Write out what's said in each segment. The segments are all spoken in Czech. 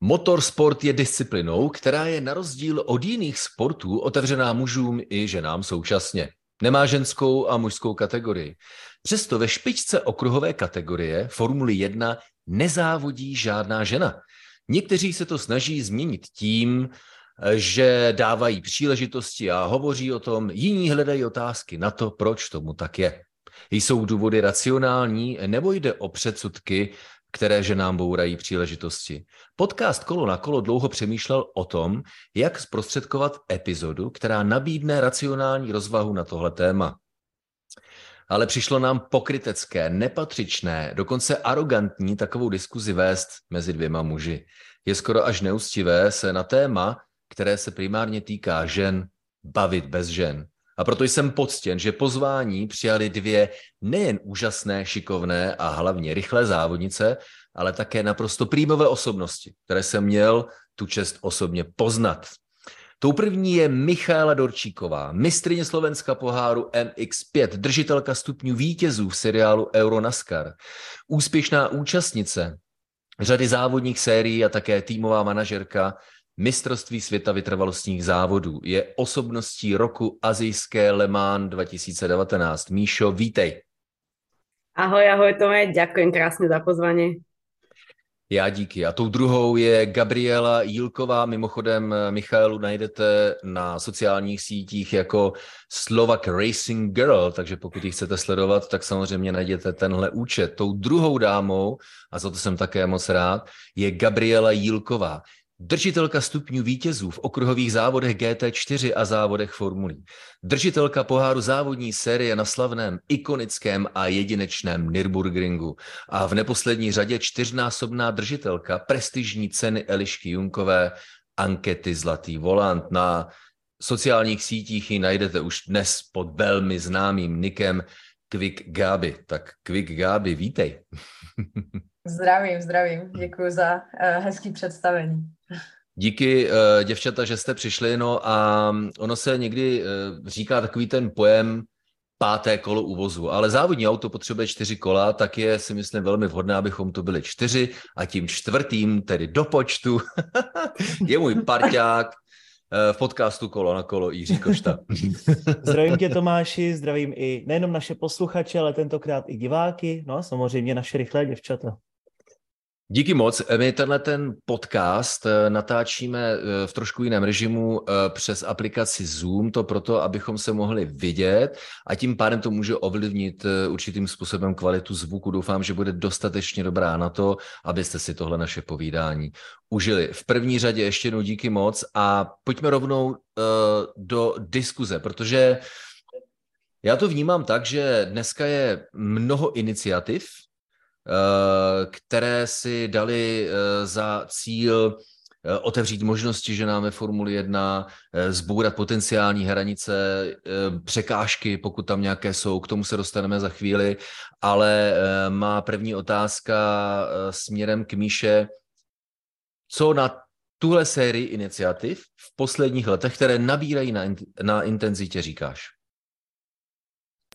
Motorsport je disciplinou, která je na rozdíl od jiných sportů otevřená mužům i ženám současně. Nemá ženskou a mužskou kategorii. Přesto ve špičce okruhové kategorie Formuly 1 nezávodí žádná žena. Někteří se to snaží změnit tím, že dávají příležitosti a hovoří o tom, jiní hledají otázky na to, proč tomu tak je. Jsou důvody racionální nebo jde o předsudky, které že nám bourají příležitosti. Podcast Kolo na kolo dlouho přemýšlel o tom, jak zprostředkovat epizodu, která nabídne racionální rozvahu na tohle téma. Ale přišlo nám pokrytecké, nepatřičné, dokonce arrogantní takovou diskuzi vést mezi dvěma muži. Je skoro až neustivé se na téma, které se primárně týká žen, bavit bez žen. A proto jsem poctěn, že pozvání přijali dvě nejen úžasné, šikovné a hlavně rychlé závodnice, ale také naprosto prímové osobnosti, které jsem měl tu čest osobně poznat. Tou první je Michaela Dorčíková, mistrině Slovenska poháru MX5, držitelka stupňů vítězů v seriálu Euronaskar, úspěšná účastnice řady závodních sérií a také týmová manažerka mistrovství světa vytrvalostních závodů. Je osobností roku azijské Le Mans 2019. Míšo, vítej. Ahoj, ahoj Tome, ďakujem krásně za pozvání. Já díky. A tou druhou je Gabriela Jílková. Mimochodem Michailu najdete na sociálních sítích jako Slovak Racing Girl, takže pokud ji chcete sledovat, tak samozřejmě najděte tenhle účet. Tou druhou dámou, a za to jsem také moc rád, je Gabriela Jílková. Držitelka stupňů vítězů v okruhových závodech GT4 a závodech formulí. Držitelka poháru závodní série na slavném, ikonickém a jedinečném Nürburgringu. A v neposlední řadě čtyřnásobná držitelka prestižní ceny Elišky Junkové ankety Zlatý volant. Na sociálních sítích ji najdete už dnes pod velmi známým nikem Quick Gabi. Tak Quick Gabi, vítej. Zdravím, zdravím. Děkuji za uh, hezký představení. Díky, uh, děvčata, že jste přišli. No a ono se někdy uh, říká takový ten pojem páté kolo uvozu, ale závodní auto potřebuje čtyři kola, tak je si myslím velmi vhodné, abychom to byli čtyři a tím čtvrtým, tedy do počtu, je můj parťák, v podcastu Kolo na kolo Jiří Košta. Zdravím tě Tomáši, zdravím i nejenom naše posluchače, ale tentokrát i diváky, no a samozřejmě naše rychlé děvčata. Díky moc. My tenhle ten podcast eh, natáčíme eh, v trošku jiném režimu přes aplikaci Zoom, to proto, abychom se mohli vidět a tím pádem to může ovlivnit určitým způsobem kvalitu zvuku. Doufám, že bude dostatečně dobrá na to, abyste si tohle naše povídání užili. V první řadě ještě jednou díky moc a pojďme rovnou do diskuze, protože já to vnímám tak, že dneska je mnoho iniciativ, které si dali eh, za cíl eh, otevřít možnosti ženám ve Formuli 1, zbourat potenciální hranice, překážky, pokud tam nějaké jsou, k tomu se dostaneme za chvíli, ale má první otázka směrem k Míše, co na tuhle sérii iniciativ v posledních letech, které nabírají na, na intenzitě, říkáš?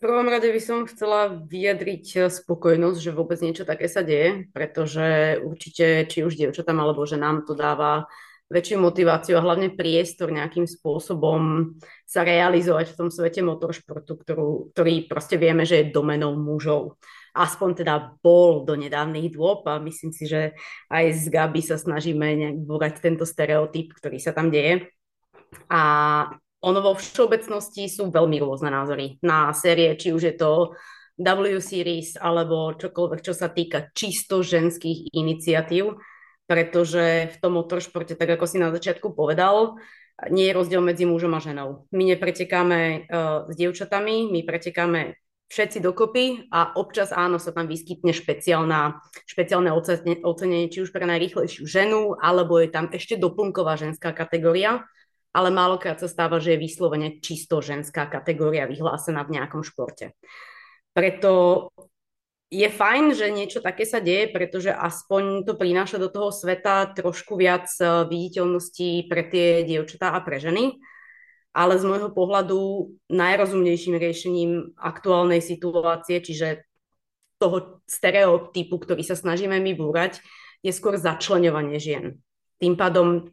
Prvom rade by som chcela vyjadriť eh, spokojnosť, že vôbec niečo také sa deje, pretože určite či už dievčatám alebo že nám to dáva väčšiu motiváciu a hlavne priestor nejakým spôsobom sa realizovať v tom svete motoršportu, ktorú, ktorý proste vieme, že je domenou mužov. Aspoň teda bol do nedávnych dôb a myslím si, že aj z Gabi sa snažíme nejak tento stereotyp, ktorý sa tam deje. A ono vo všeobecnosti sú veľmi rôzne názory na série, či už je to W Series alebo čokoľvek, čo sa týka čisto ženských iniciatív, pretože v tom motoršporte, tak ako si na začiatku povedal, nie je rozdiel medzi mužom a ženou. My nepretekáme uh, s dievčatami, my pretekáme všetci dokopy a občas áno sa tam vyskytne špeciálna, špeciálne ocenenie, či už pre najrýchlejšiu ženu, alebo je tam ešte doplnková ženská kategória, ale málokrát sa stáva, že je vyslovene čisto ženská kategória vyhlásená v nejakom športe. Preto je fajn, že niečo také sa deje, pretože aspoň to prináša do toho sveta trošku viac eh, viditeľností pre tie dievčatá a pre ženy. Ale z môjho pohľadu najrozumnejším riešením aktuálnej situácie, čiže toho stereotypu, ktorý sa snažíme my búrať, je skôr začlenovanie žien Tým pádom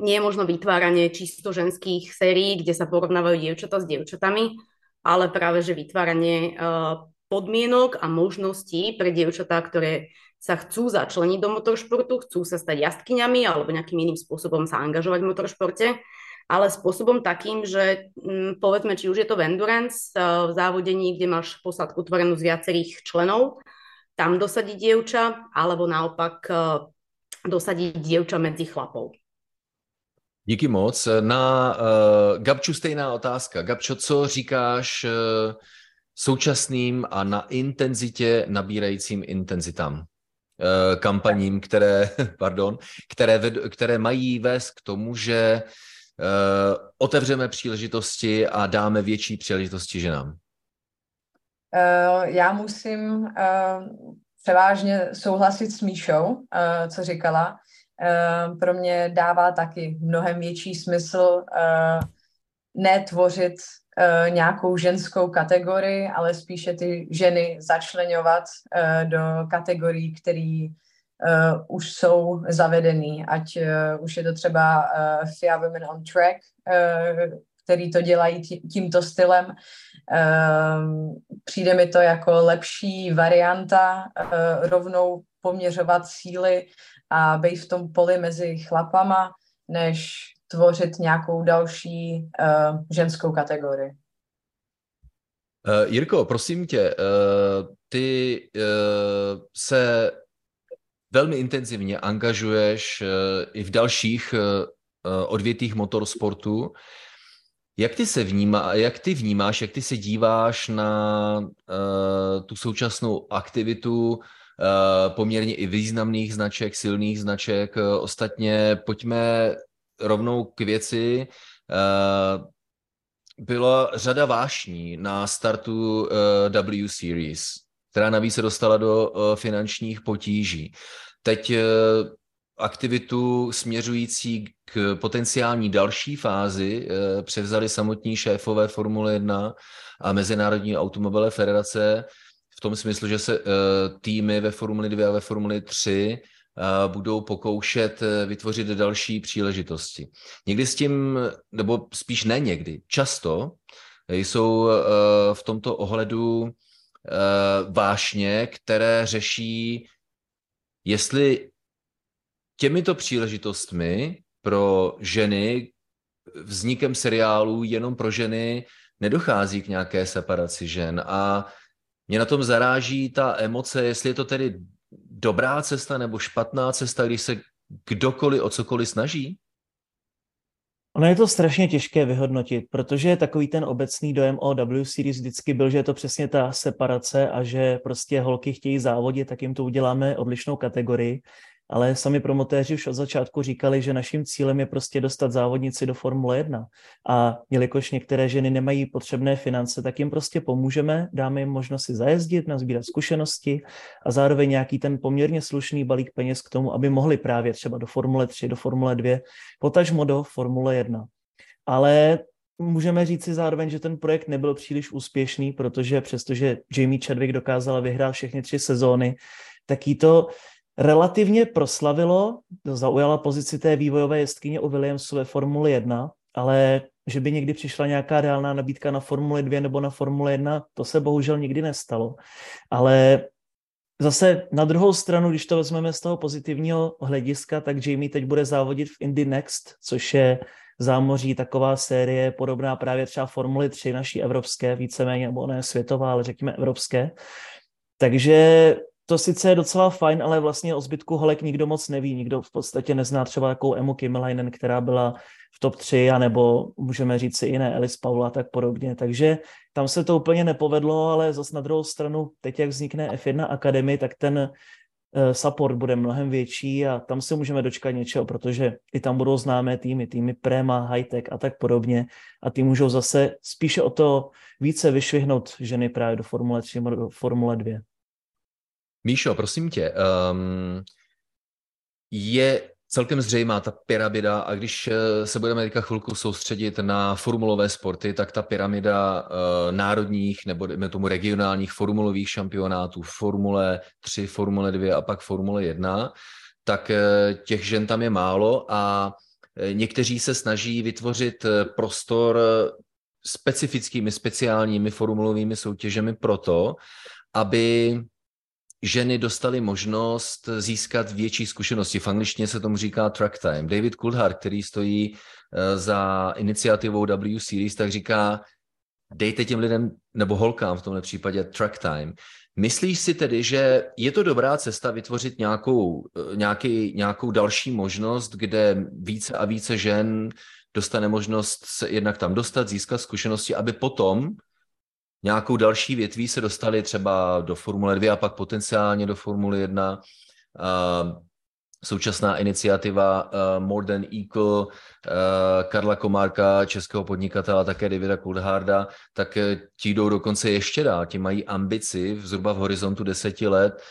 nie je možno vytváranie čisto ženských sérií, kde sa porovnávajú dievčata s dievčatami, ale práve že vytváranie uh, podmienok a možností pre dievčatá, ktoré sa chcú začleniť do motoršportu, chcú sa stať jazdkyňami alebo nejakým iným spôsobom sa angažovať v motoršporte, ale spôsobom takým, že hm, povedzme, či už je to v endurance, uh, v závodení, kde máš posádku tvorenú z viacerých členov, tam dosadiť dievča, alebo naopak uh, dosadiť dievča medzi chlapov. Díky moc. Na uh, Gabču stejná otázka. Gabčo, co říkáš uh, současným a na intenzitě nabírajícím intenzitám? Uh, kampaním, které, pardon, které, ved, které mají vést k tomu, že uh, otevřeme příležitosti a dáme větší příležitosti ženám? Uh, já musím uh, převážně souhlasit s Míšou, uh, co říkala. Ehm, pro mě dává taky mnohem větší smysl eh, netvořit eh, nějakou ženskou kategorii, ale spíše ty ženy začlenovat do kategorií, které už jsou zavedený, ať už je to třeba FIA Women on Track, který to dělají tímto stylem. Ehm, přijde mi to jako lepší varianta rovnou poměřovat síly a být v tom poli mezi chlapama, než tvořit nějakou další uh, ženskou kategorii. Uh, Jirko, prosím tě, uh, ty uh, se velmi intenzivně angažuješ uh, i v dalších uh, odvětých motorsportu. Jak ty se vnímá, jak ty vnímáš, jak ty se díváš na uh, tu současnou aktivitu poměrně i významných značek, silných značek. Eh, ostatně pojďme rovnou k věci. Eh, byla řada vášní na startu W Series, která navíc se dostala do finančních potíží. Teď aktivitu směřující k potenciální další fázi převzali samotní šéfové Formule 1 a Mezinárodní automobilové federace v tom smyslu, že se uh, týmy ve Formuli 2 a ve Formuli 3 uh, budou pokoušet uh, vytvořit další příležitosti. Někdy s tím, nebo spíš ne někdy, často jsou v tomto ohledu vášně, které řeší, jestli těmito příležitostmi pro ženy vznikem seriálů jenom pro ženy nedochází k nějaké separaci žen a mě na tom zaráží ta emoce, jestli je to tedy dobrá cesta nebo špatná cesta, když se kdokoliv o cokoliv snaží? Ono je to strašně těžké vyhodnotit, protože takový ten obecný dojem o W Series vždycky byl, že je to přesně ta separace a že prostě holky chtějí závodit, tak jim to uděláme odlišnou kategorii ale sami promotéři už od začátku říkali, že naším cílem je prostě dostat závodnici do Formule 1. A jelikož některé ženy nemají potřebné finance, tak jim prostě pomůžeme, dáme jim možnost si zajezdit, nazbírat zkušenosti a zároveň nějaký ten poměrně slušný balík peněz k tomu, aby mohli právě třeba do Formule 3, do Formule 2, potažmo do Formule 1. Ale můžeme říct si zároveň, že ten projekt nebyl příliš úspěšný, protože přestože Jamie Chadwick dokázala vyhrát všechny tři sezóny, tak jí to relativně proslavilo, zaujala pozici té vývojové jestkyně u Williamsu ve Formuli 1, ale že by někdy přišla nějaká reálná nabídka na Formuli 2 nebo na Formule 1, to se bohužel nikdy nestalo. Ale zase na druhou stranu, když to vezmeme z toho pozitivního hlediska, tak Jamie teď bude závodit v Indy Next, což je zámoří taková série podobná právě třeba Formuli 3 naší evropské, víceméně, nebo ne světová, ale řekněme evropské. Takže to sice je docela fajn, ale vlastně o zbytku holek nikdo moc neví. Nikdo v podstatě nezná třeba takovou Emu Kimmelainen, která byla v top 3, anebo můžeme říct si jiné Elis Paula a tak podobně. Takže tam se to úplně nepovedlo, ale zase na druhou stranu, teď jak vznikne F1 Academy, tak ten eh, support bude mnohem větší a tam se můžeme dočkat něčeho, protože i tam budou známé týmy, týmy Prema, Hightech a tak podobně a ty můžou zase spíše o to více vyšvihnout ženy právě do Formule 3 do Formule 2. Míšo, prosím tě, um, je celkem zřejmá ta pyramida a když eh, se budeme teďka chvilku soustředit na formulové sporty, tak ta pyramida uh, národních nebo tomu regionálních formulových šampionátů, Formule 3, Formule 2 a pak Formule 1, tak těch žen tam je málo a někteří se snaží vytvořit prostor specifickými, speciálními formulovými soutěžemi proto, aby ženy dostaly možnost získat větší zkušenosti. V angličtině se tomu říká track time. David Coulthard, který stojí eh, za iniciativou W Series, tak říká, dejte těm lidem, nebo holkám v tomhle případě, track time. Myslíš si tedy, že je to dobrá cesta vytvořit nějakou, eh, nějaký, nějakou další možnost, kde více a více žen dostane možnost se jednak tam dostat, získat zkušenosti, aby potom nějakou další větví se dostali třeba do Formule 2 a pak potenciálně do Formule 1. Uh, současná iniciativa uh, More Than Equal uh, Karla Komárka, českého podnikatele a také Davida Coultharda, tak ti jdou dokonce ještě dál. Ti mají ambici v zhruba v horizontu deseti let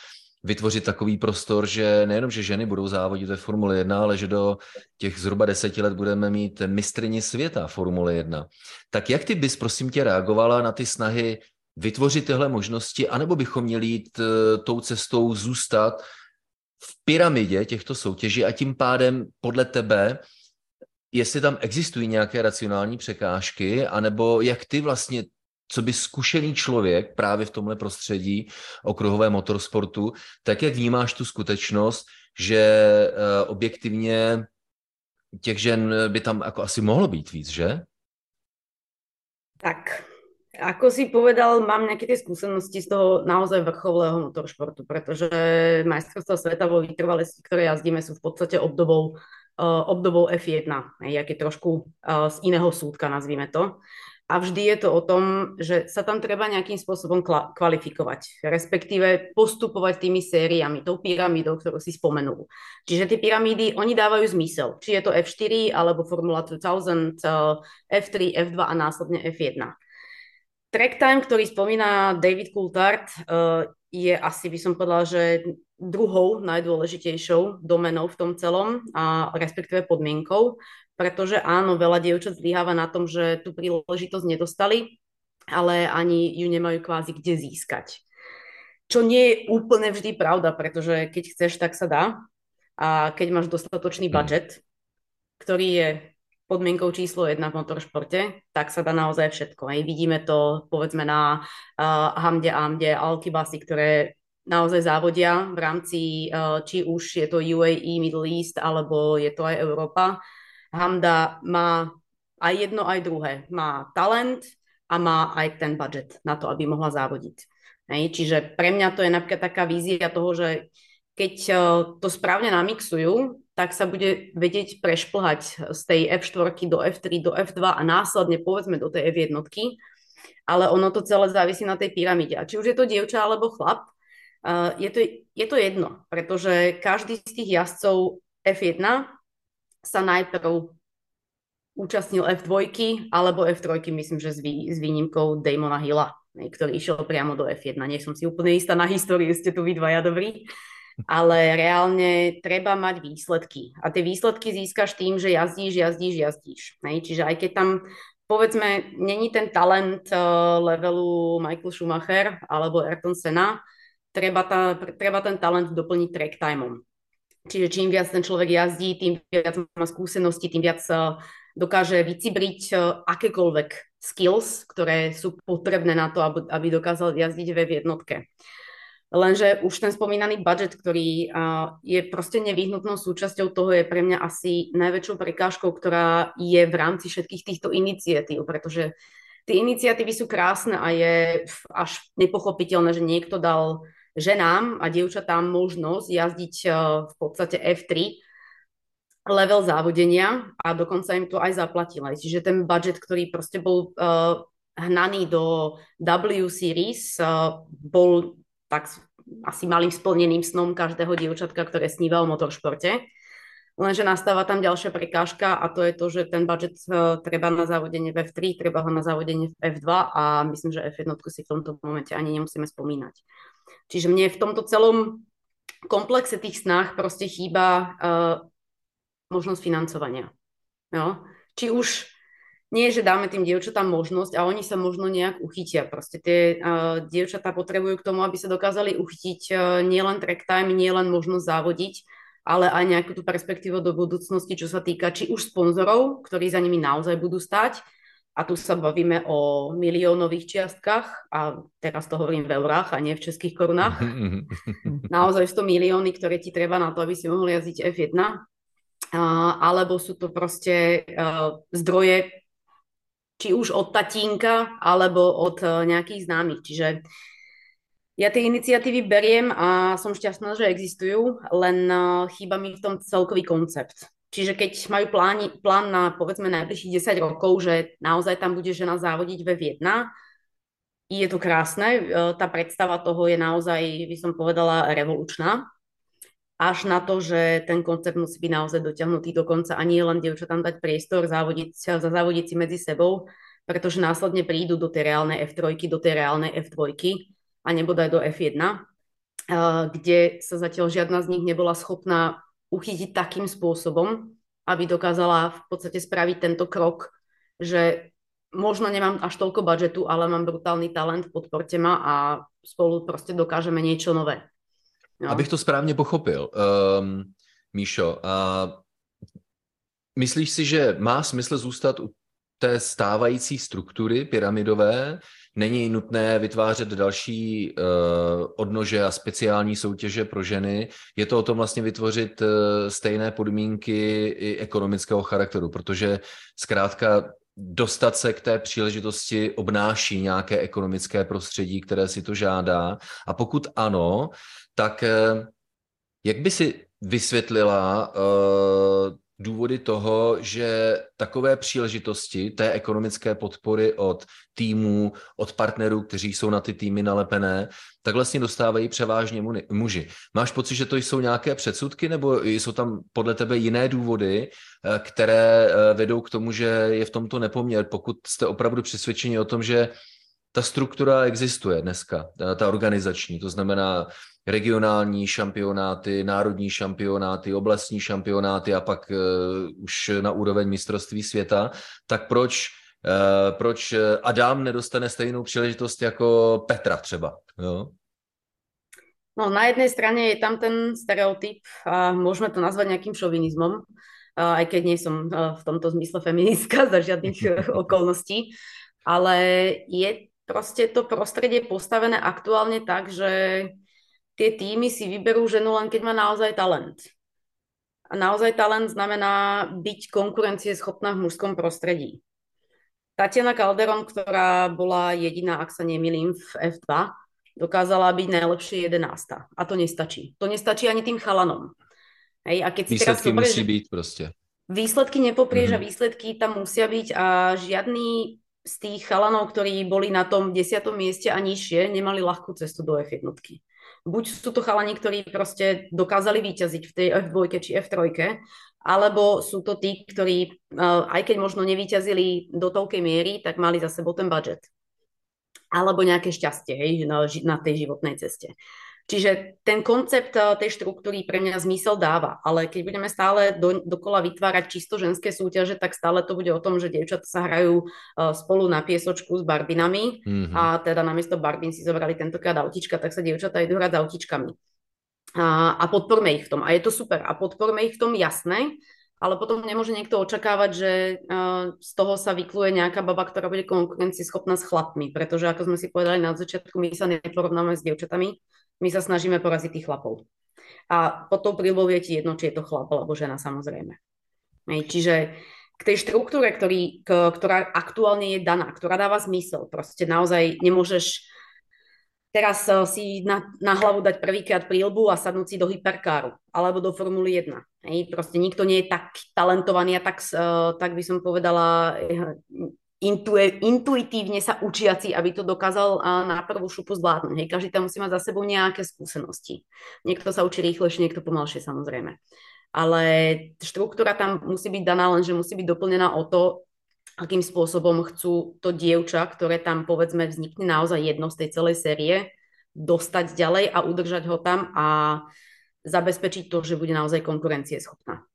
vytvořit takový prostor, že nejenom, že ženy budou závodit ve Formule 1, ale že do těch zhruba deseti let budeme mít mistrini světa Formule 1. Tak jak ty bys, prosím tě, reagovala na ty snahy vytvořit tyhle možnosti, anebo bychom měli jít eh, tou cestou zůstat v pyramidě těchto soutěží a tím pádem podle tebe, jestli tam existují nějaké racionální překážky, anebo jak ty vlastně co by zkušený člověk právě v tomhle prostředí okruhové motorsportu, tak jak vnímáš tu skutečnost, že uh, objektivně těch žen by tam jako asi mohlo být víc, že? Tak, ako si povedal, mám nejaké tie skúsenosti z toho naozaj vrcholného motoršportu, pretože majstrovstvá sveta vo vytrvalosti, ktoré jazdíme, sú v podstate obdobou, uh, obdobou F1, jak je trošku uh, z iného súdka, nazvíme to a vždy je to o tom, že sa tam treba nejakým spôsobom kvalifikovať, respektíve postupovať tými sériami, tou pyramídou, ktorú si spomenul. Čiže tie pyramídy, oni dávajú zmysel. Či je to F4, alebo Formula 2000, F3, F2 a následne F1. Track time, ktorý spomína David Coulthard, eh, je asi, by som povedala, že druhou najdôležitejšou domenou v tom celom, a respektíve podmienkou, pretože áno, veľa dievčat zlyháva na tom, že tú príležitosť nedostali, ale ani ju nemajú kvázi kde získať. Čo nie je úplne vždy pravda, pretože keď chceš, tak sa dá. A keď máš dostatočný hmm. budget, ktorý je podmienkou číslo jedna v motoršporte, tak sa dá naozaj všetko. Aj vidíme to, povedzme, na uh, Hamde, Amde, Alkibasy, ktoré naozaj závodia v rámci, uh, či už je to UAE, Middle East, alebo je to aj Európa Hamda má aj jedno, aj druhé. Má talent a má aj ten budget na to, aby mohla závodiť. Hej? Čiže pre mňa to je napríklad taká vízia toho, že keď e, to správne namixujú, tak sa bude vedieť prešplhať z tej F4 do F3, do F2 a následne povedzme do tej F1. Ale ono to celé závisí na tej pyramide. A či už je to dievča alebo chlap, e, je to, je to jedno, pretože každý z tých jazdcov F1 sa najprv účastnil F2 alebo F3, myslím, že s, vý, s výnimkou Damona Hilla, ktorý išiel priamo do F1. Nie som si úplne istá na históriu, ste tu vy dvaja dobrí. Ale reálne treba mať výsledky. A tie výsledky získaš tým, že jazdíš, jazdíš, jazdíš. Nej? Čiže aj keď tam povedzme, není ten talent uh, levelu Michael Schumacher alebo Ayrton Senna, treba, ta, treba ten talent doplniť track timeom. Čiže čím viac ten človek jazdí, tým viac má skúsenosti, tým viac eh, dokáže vycibriť eh, akékoľvek skills, ktoré sú potrebné na to, aby, dokázal jazdiť ve jednotke. Lenže už ten spomínaný budget, ktorý uh, je proste nevyhnutnou súčasťou toho, je pre mňa asi najväčšou prekážkou, ktorá je v rámci všetkých týchto iniciatív, pretože tie iniciatívy sú krásne a je až nepochopiteľné, že niekto dal ženám a dievčatám možnosť jazdiť eh, v podstate F3 level závodenia a dokonca im to aj zaplatila. Čiže ten budget, ktorý proste bol uh, hnaný do W Series, uh, bol tak asi malým splneným snom každého dievčatka, ktoré sníva o motoršporte. Lenže nastáva tam ďalšia prekážka a to je to, že ten budget treba na závodenie v F3, treba ho na závodenie v F2 a myslím, že F1 si v tomto momente ani nemusíme spomínať. Čiže mne v tomto celom komplexe tých snách proste chýba uh, možnosť financovania. Jo? Či už nie, že dáme tým dievčatám možnosť a oni sa možno nejak uchytia. Proste tie uh, dievčatá potrebujú k tomu, aby sa dokázali uchytiť uh, nielen track time, nielen možnosť závodiť, ale aj nejakú tú perspektívu do budúcnosti, čo sa týka či už sponzorov, ktorí za nimi naozaj budú stať, a tu sa bavíme o miliónových čiastkách a teraz to hovorím v eurách a nie v českých korunách. Naozaj 100 milióny, ktoré ti treba na to, aby si mohol jazdiť F1. alebo sú to proste zdroje či už od tatínka, alebo od nejakých známych. Čiže ja tie iniciatívy beriem a som šťastná, že existujú, len chýba mi v tom celkový koncept. Čiže keď majú pláni, plán na povedzme najbližších 10 rokov, že naozaj tam bude žena závodiť ve Vietna, je to krásne. Tá predstava toho je naozaj, by som povedala, revolučná. Až na to, že ten koncept musí byť naozaj dotiahnutý do konca a nie len tam dať priestor, závodiť, závodiť si medzi sebou, pretože následne prídu do tej reálnej F3, do tej reálnej F2 a nebodaj do F1, kde sa zatiaľ žiadna z nich nebola schopná uchytiť takým spôsobom, aby dokázala v podstate spraviť tento krok, že možno nemám až toľko budžetu, ale mám brutálny talent, podporte ma a spolu prostě dokážeme niečo nové. No. Abych to správně pochopil, um, Míšo, uh, myslíš si, že má smysl zůstat u té stávající struktury pyramidové, není nutné vytvářet další uh, odnože a speciální soutěže pro ženy. Je to o tom vlastně vytvořit uh, stejné podmínky i ekonomického charakteru, protože zkrátka dostat se k té příležitosti obnáší nějaké ekonomické prostředí, které si to žádá. A pokud ano, tak uh, jak by si vysvětlila uh, důvody toho, že takové příležitosti té ekonomické podpory od týmů, od partnerů, kteří jsou na ty týmy nalepené, tak vlastně dostávají převážně muži. Máš pocit, že to jsou nějaké předsudky, nebo jsou tam podle tebe jiné důvody, eh, které eh, vedou k tomu, že je v tomto nepoměr, pokud jste opravdu přesvědčeni o tom, že ta struktura existuje dneska, ta organizační, to znamená regionální šampionáty, národní šampionáty, oblastní šampionáty a pak uh, už na úroveň mistrovství světa, tak proč, uh, proč Adam nedostane stejnou příležitost jako Petra třeba? Jo? No, na jednej strane je tam ten stereotyp a môžeme to nazvať nejakým šovinizmom, aj keď nie som v tomto zmysle feministka za žiadnych okolností, ale je proste to prostredie postavené aktuálne tak, že tie týmy si vyberú ženu len keď má naozaj talent. A naozaj talent znamená byť konkurencieschopná v mužskom prostredí. Tatiana Calderon, ktorá bola jediná, ak sa nemýlim, v F2, dokázala byť najlepšie 11. A to nestačí. To nestačí ani tým chalanom. Hej, a keď si výsledky teraz musí byť proste. Výsledky nepoprieš mm-hmm. a výsledky tam musia byť a žiadny z tých chalanov, ktorí boli na tom desiatom mieste a nižšie, nemali ľahkú cestu do F1. Buď sú to chalani, ktorí proste dokázali vyťaziť v tej F2 či F3, alebo sú to tí, ktorí, eh, aj keď možno nevyťazili do toľkej miery, tak mali za sebou ten budget. Alebo nejaké šťastie hej, na, na tej životnej ceste. Čiže ten koncept eh, tej štruktúry pre mňa zmysel dáva, ale keď budeme stále do, dokola vytvárať čisto ženské súťaže, tak stále to bude o tom, že dievčatá sa hrajú uh, spolu na piesočku s barbinami mm-hmm. a teda namiesto barbín si zobrali tentokrát autička, tak sa dievčatá idú hrať s autičkami. A, a podporme ich v tom. A je to super. A podporme ich v tom jasné, ale potom nemôže niekto očakávať, že uh, z toho sa vykluje nejaká baba, ktorá bude konkurencieschopná s chlapmi, pretože ako sme si povedali na začiatku, my sa neporovnáme s dievčatami, my sa snažíme poraziť tých chlapov. A pod tou príľbou je ti jedno, či je to chlap alebo žena samozrejme. Čiže k tej štruktúre, ktorý, ktorá aktuálne je daná, ktorá dáva zmysel. Proste naozaj nemôžeš teraz uh, si na, na hlavu dať prvýkrát prílbu a sadnúť si do hyperkáru alebo do Formuly 1. Hej, proste nikto nie je tak talentovaný a tak, uh, tak by som povedala intu, intuitívne sa učiaci, aby to dokázal na prvú šupu zvládnuť. Hej, každý tam musí mať za sebou nejaké skúsenosti. Niekto sa učí rýchlejšie, niekto pomalšie samozrejme. Ale štruktúra tam musí byť daná, lenže musí byť doplnená o to, akým spôsobom chcú to dievča, ktoré tam povedzme vznikne naozaj jedno z tej celej série, dostať ďalej a udržať ho tam a zabezpečiť to, že bude naozaj konkurencieschopná.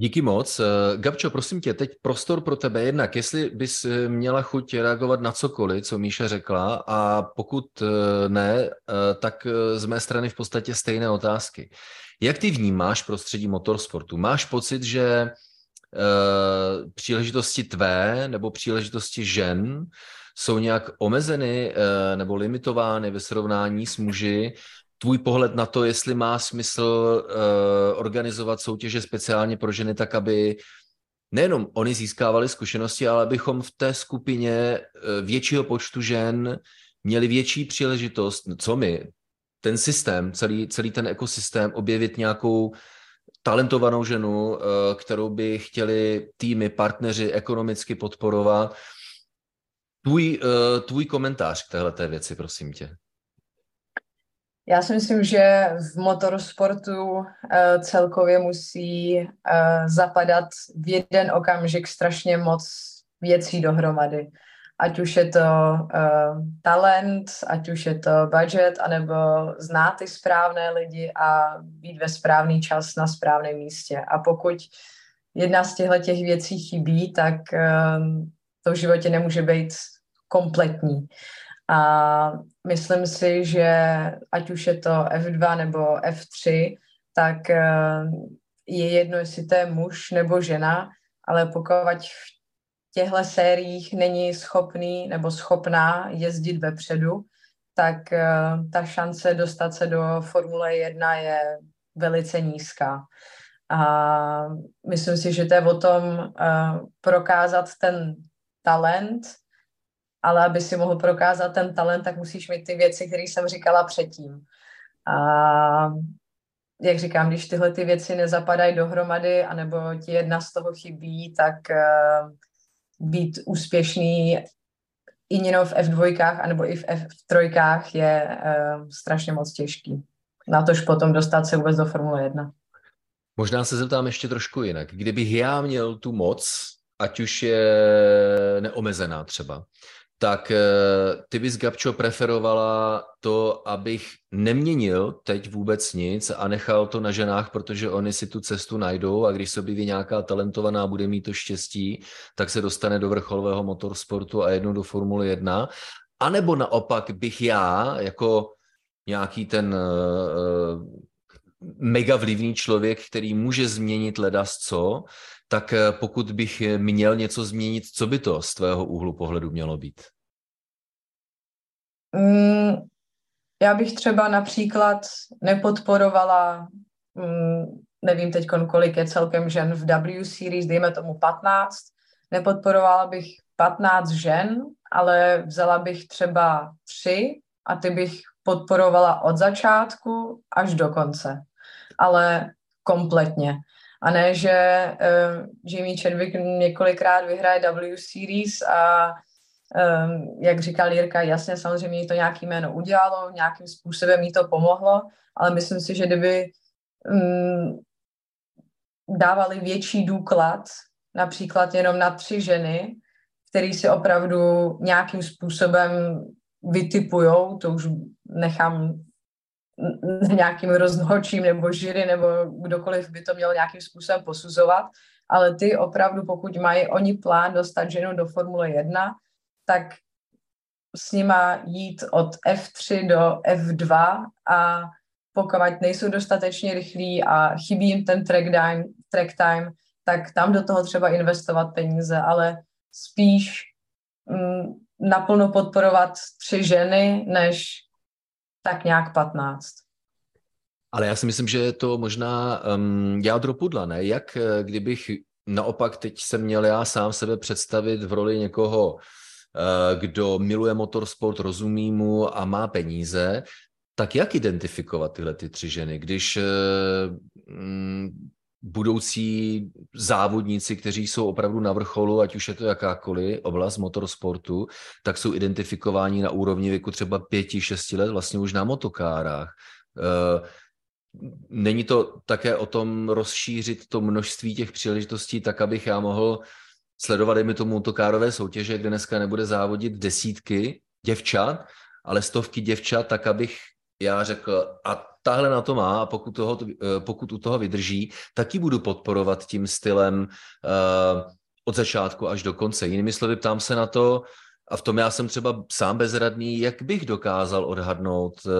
Díky moc. Eh, Gabčo, prosím tě, teď prostor pro tebe. Jednak, jestli bys eh, měla chuť reagovat na cokoliv, co Míša řekla, a pokud eh, ne, tak z mé strany v podstatě stejné otázky. Jak ty vnímáš prostředí motorsportu? Máš pocit, že příležitosti tvé nebo příležitosti žen jsou nějak omezeny nebo limitovány ve srovnání s muži tvůj pohled na to, jestli má smysl uh, organizovat soutěže speciálně pro ženy tak, aby nejenom oni získávali zkušenosti, ale abychom v té skupině uh, většího počtu žen měli větší příležitost, co my, ten systém, celý, celý ten ekosystém, objevit nějakou talentovanou ženu, uh, kterou by chtěli týmy, partneři ekonomicky podporovat. Tvůj, uh, tvůj komentář k téhle věci, prosím tě. Já si myslím, že v motorsportu uh, celkově musí uh, zapadat v jeden okamžik strašně moc věcí dohromady. Ať už je to uh, talent, ať už je to budget, anebo znát ty správné lidi a být ve správný čas na správném místě. A pokud jedna z těchto těch věcí chybí, tak to v životě nemůže být kompletní. A myslím si, že ať už je to F2 nebo F3, tak eh, je jedno, jestli to je muž nebo žena, ale pokud v těchto sériích není schopný nebo schopná jezdit vepředu, tak eh, ta šance dostat se do Formule 1 je velice nízká. A myslím si, že to je o tom uh, prokázat ten talent ale aby si mohl prokázat ten talent, tak musíš mít ty věci, které jsem říkala předtím. A jak říkám, když tyhle ty věci nezapadají dohromady, anebo ti jedna z toho chybí, tak uh, být úspěšný i jenom v F2, anebo i v F3 je uh, strašně moc těžký. Na tož potom dostat se vůbec do Formule 1. Možná se zeptám ještě trošku jinak. Kdybych já měl tu moc, ať už je neomezená třeba, tak eh, ty bys, Gabčo, preferovala to, abych neměnil teď vůbec nic a nechal to na ženách, protože oni si tu cestu najdou a když se objeví nějaká talentovaná bude mít to štěstí, tak se dostane do vrcholového motorsportu a jednou do Formule 1. A nebo naopak bych já, jako nějaký ten uh, mega vlivný člověk, který může změnit ledas co, tak eh, pokud bych měl něco změnit, co by to z tvého úhlu pohledu mělo být? Mm, já bych třeba například nepodporovala, mm, nevím teď kolik je celkem žen v W Series, dejme tomu 15, nepodporovala bych 15 žen, ale vzala bych třeba tři a ty bych podporovala od začátku až do konce, ale kompletně. A ne, že uh, Jamie Chadwick několikrát vyhraje W Series a um, jak říkal Jirka, jasně, samozřejmě jí to nějaký jméno udělalo, nějakým způsobem jí to pomohlo, ale myslím si, že kdyby um, dávali větší důklad, například jenom na tři ženy, který si opravdu nějakým způsobem vytipujou, to už nechám nějakým rozhodčím nebo žiry nebo kdokoliv by to měl nějakým způsobem posuzovat, ale ty opravdu, pokud mají oni plán dostat ženu do Formule 1, tak s nima jít od F3 do F2 a pokud nejsou dostatečně rychlí a chybí jim ten track time, track time, tak tam do toho třeba investovat peníze, ale spíš mm, naplno podporovat tři ženy, než tak nějak 15. Ale já si myslím, že je to možná um, jádro pudla, ne? Jak eh, kdybych naopak teď jsem měl já sám sebe představit v roli někoho, uh, kdo miluje motorsport, rozumí mu a má peníze, tak jak identifikovat tyhle ty tři ženy, když uh, budoucí závodníci, kteří jsou opravdu na vrcholu, ať už je to jakákoliv oblast motorsportu, tak jsou identifikováni na úrovni věku třeba pěti, šesti let vlastně už na motokárách. Uh, není to také o tom rozšířit to množství těch příležitostí tak, abych já mohl sledovat, mi tomu motokárové soutěže, kde dneska nebude závodit desítky děvčat, ale stovky děvčat, tak abych já řekl, a táhle na to má a pokud, toho, eh, pokud u toho vydrží, taky budu podporovat tím stylem uh, od začátku až do konce. Jinými slovy, ptám se na to, a v tom já jsem třeba sám bezradný, jak bych dokázal odhadnout uh,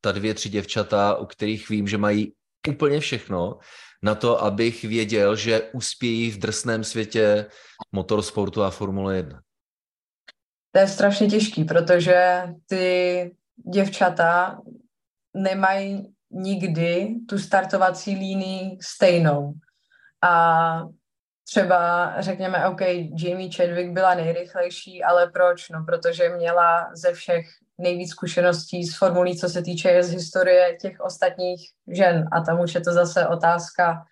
ta dvě, tři děvčata, u kterých vím, že mají úplně všechno, na to, abych věděl, že uspějí v drsném světě motorsportu a Formule 1? To je strašně těžký, protože ty děvčata nemají nikdy tu startovací línii stejnou. A třeba řekněme, OK, Jamie Chadwick byla nejrychlejší, ale proč? No, protože měla ze všech nejvíc zkušeností s formulí, co se týče z historie těch ostatních žen. A tam už je to zase otázka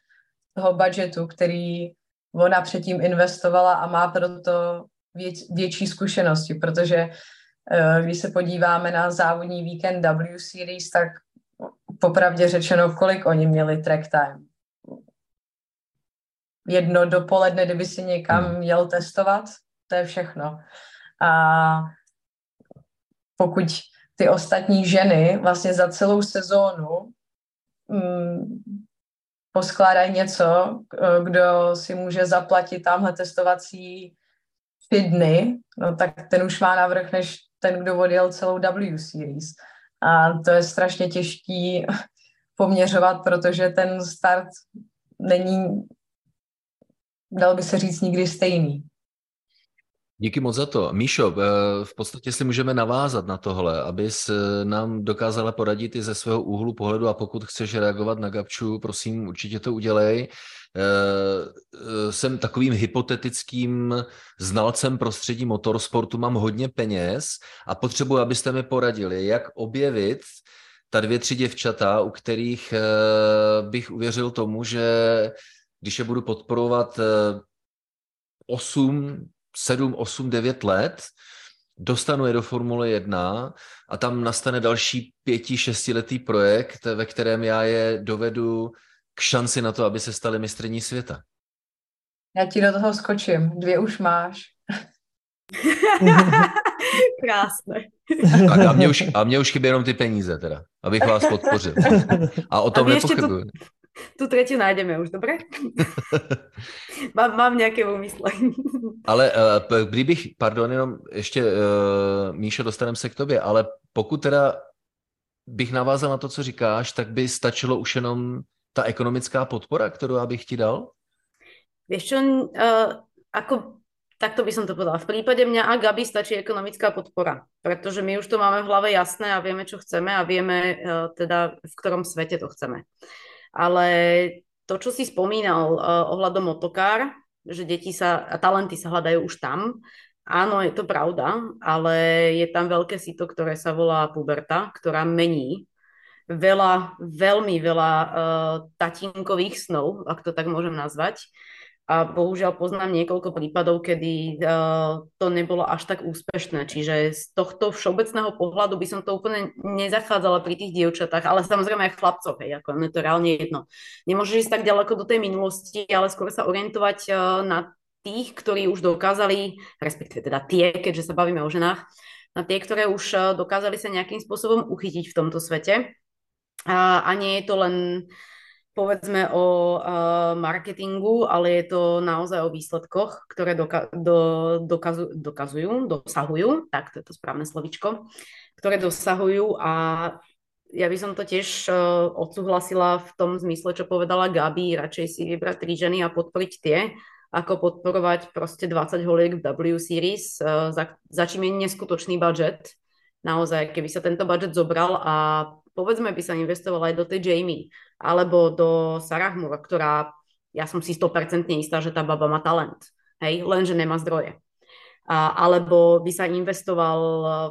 toho budgetu, který ona předtím investovala a má proto věč, větší zkušenosti, protože když se podíváme na závodní víkend W Series, tak popravdě řečeno, kolik oni měli track time. Jedno dopoledne, kdyby si někam hmm. měl testovat, to je všechno. A pokud ty ostatní ženy vlastně za celou sezónu mm, poskládají něco, kdo si může zaplatit tamhle testovací tři dny, no tak ten už má navrh než ten, kdo odjel celou W Series. A to je strašně těžký poměřovat, protože ten start není, dal by se říct, nikdy stejný. Díky moc za to. Míšo, eh, v podstatě si můžeme navázat na tohle, abys eh, nám dokázala poradit i ze svého úhlu pohledu a pokud chceš reagovat na Gabču, prosím, určitě to udělej. Eh, jsem takovým hypotetickým znalcem prostředí motorsportu, mám hodně peněz a potřebuji, abyste mi poradili, jak objevit ta dvě, tři děvčata, u kterých bych uvěřil tomu, že když je budu podporovat 8, 7, 8, 9 let, dostanu je do Formule 1 a tam nastane další pěti, šestiletý projekt, ve kterém já je dovedu k šanci na to, aby se stali mistrní světa. Já ti do toho skočím. Dvě už máš. Krásné. Tak a mě, už, a mě už chybí jenom ty peníze teda, abych vás podpořil. A o tom nepochybuji. Tu třetí najdeme už, dobré? mám, mám nějaké úmysly. ale uh, kdybych, pardon, jenom ještě, uh, Míšo, dostaneme se k tobě, ale pokud teda bych navázal na to, co říkáš, tak by stačilo už jenom ta ekonomická podpora, kterou já bych ti dal? Vieš čo, uh, ako, takto by som to povedala. V prípade mňa a Gabi stačí ekonomická podpora, pretože my už to máme v hlave jasné a vieme, čo chceme a vieme uh, teda, v ktorom svete to chceme. Ale to, čo si spomínal uh, ohľadom motokár, že deti sa, a talenty sa hľadajú už tam, áno, je to pravda, ale je tam veľké sito, ktoré sa volá puberta, ktorá mení veľa, veľmi veľa uh, tatínkových snov, ak to tak môžem nazvať. A bohužiaľ poznám niekoľko prípadov, kedy uh, to nebolo až tak úspešné. Čiže z tohto všeobecného pohľadu by som to úplne nezachádzala pri tých dievčatách, ale samozrejme aj chlapcov, hej, ako je to reálne jedno. Nemôžeš ísť tak ďaleko do tej minulosti, ale skôr sa orientovať uh, na tých, ktorí už dokázali, respektíve teda tie, keďže sa bavíme o ženách, na tie, ktoré už dokázali sa nejakým spôsobom uchytiť v tomto svete a, a nie je to len povedzme o uh, marketingu, ale je to naozaj o výsledkoch, ktoré doka- do, dokazu- dokazujú, dosahujú, tak to je to správne slovičko, ktoré dosahujú a ja by som to tiež uh, odsúhlasila v tom zmysle, čo povedala Gabi, radšej si vybrať tri ženy a podporiť tie, ako podporovať proste 20 holiek v W Series, uh, za, za čím je neskutočný budget. Naozaj, keby sa tento budget zobral a povedzme by sa investovala aj do tej Jamie alebo do Sarah Moore, ktorá ja som si 100% istá, že tá baba má talent, hej, lenže nemá zdroje. A, alebo by sa investoval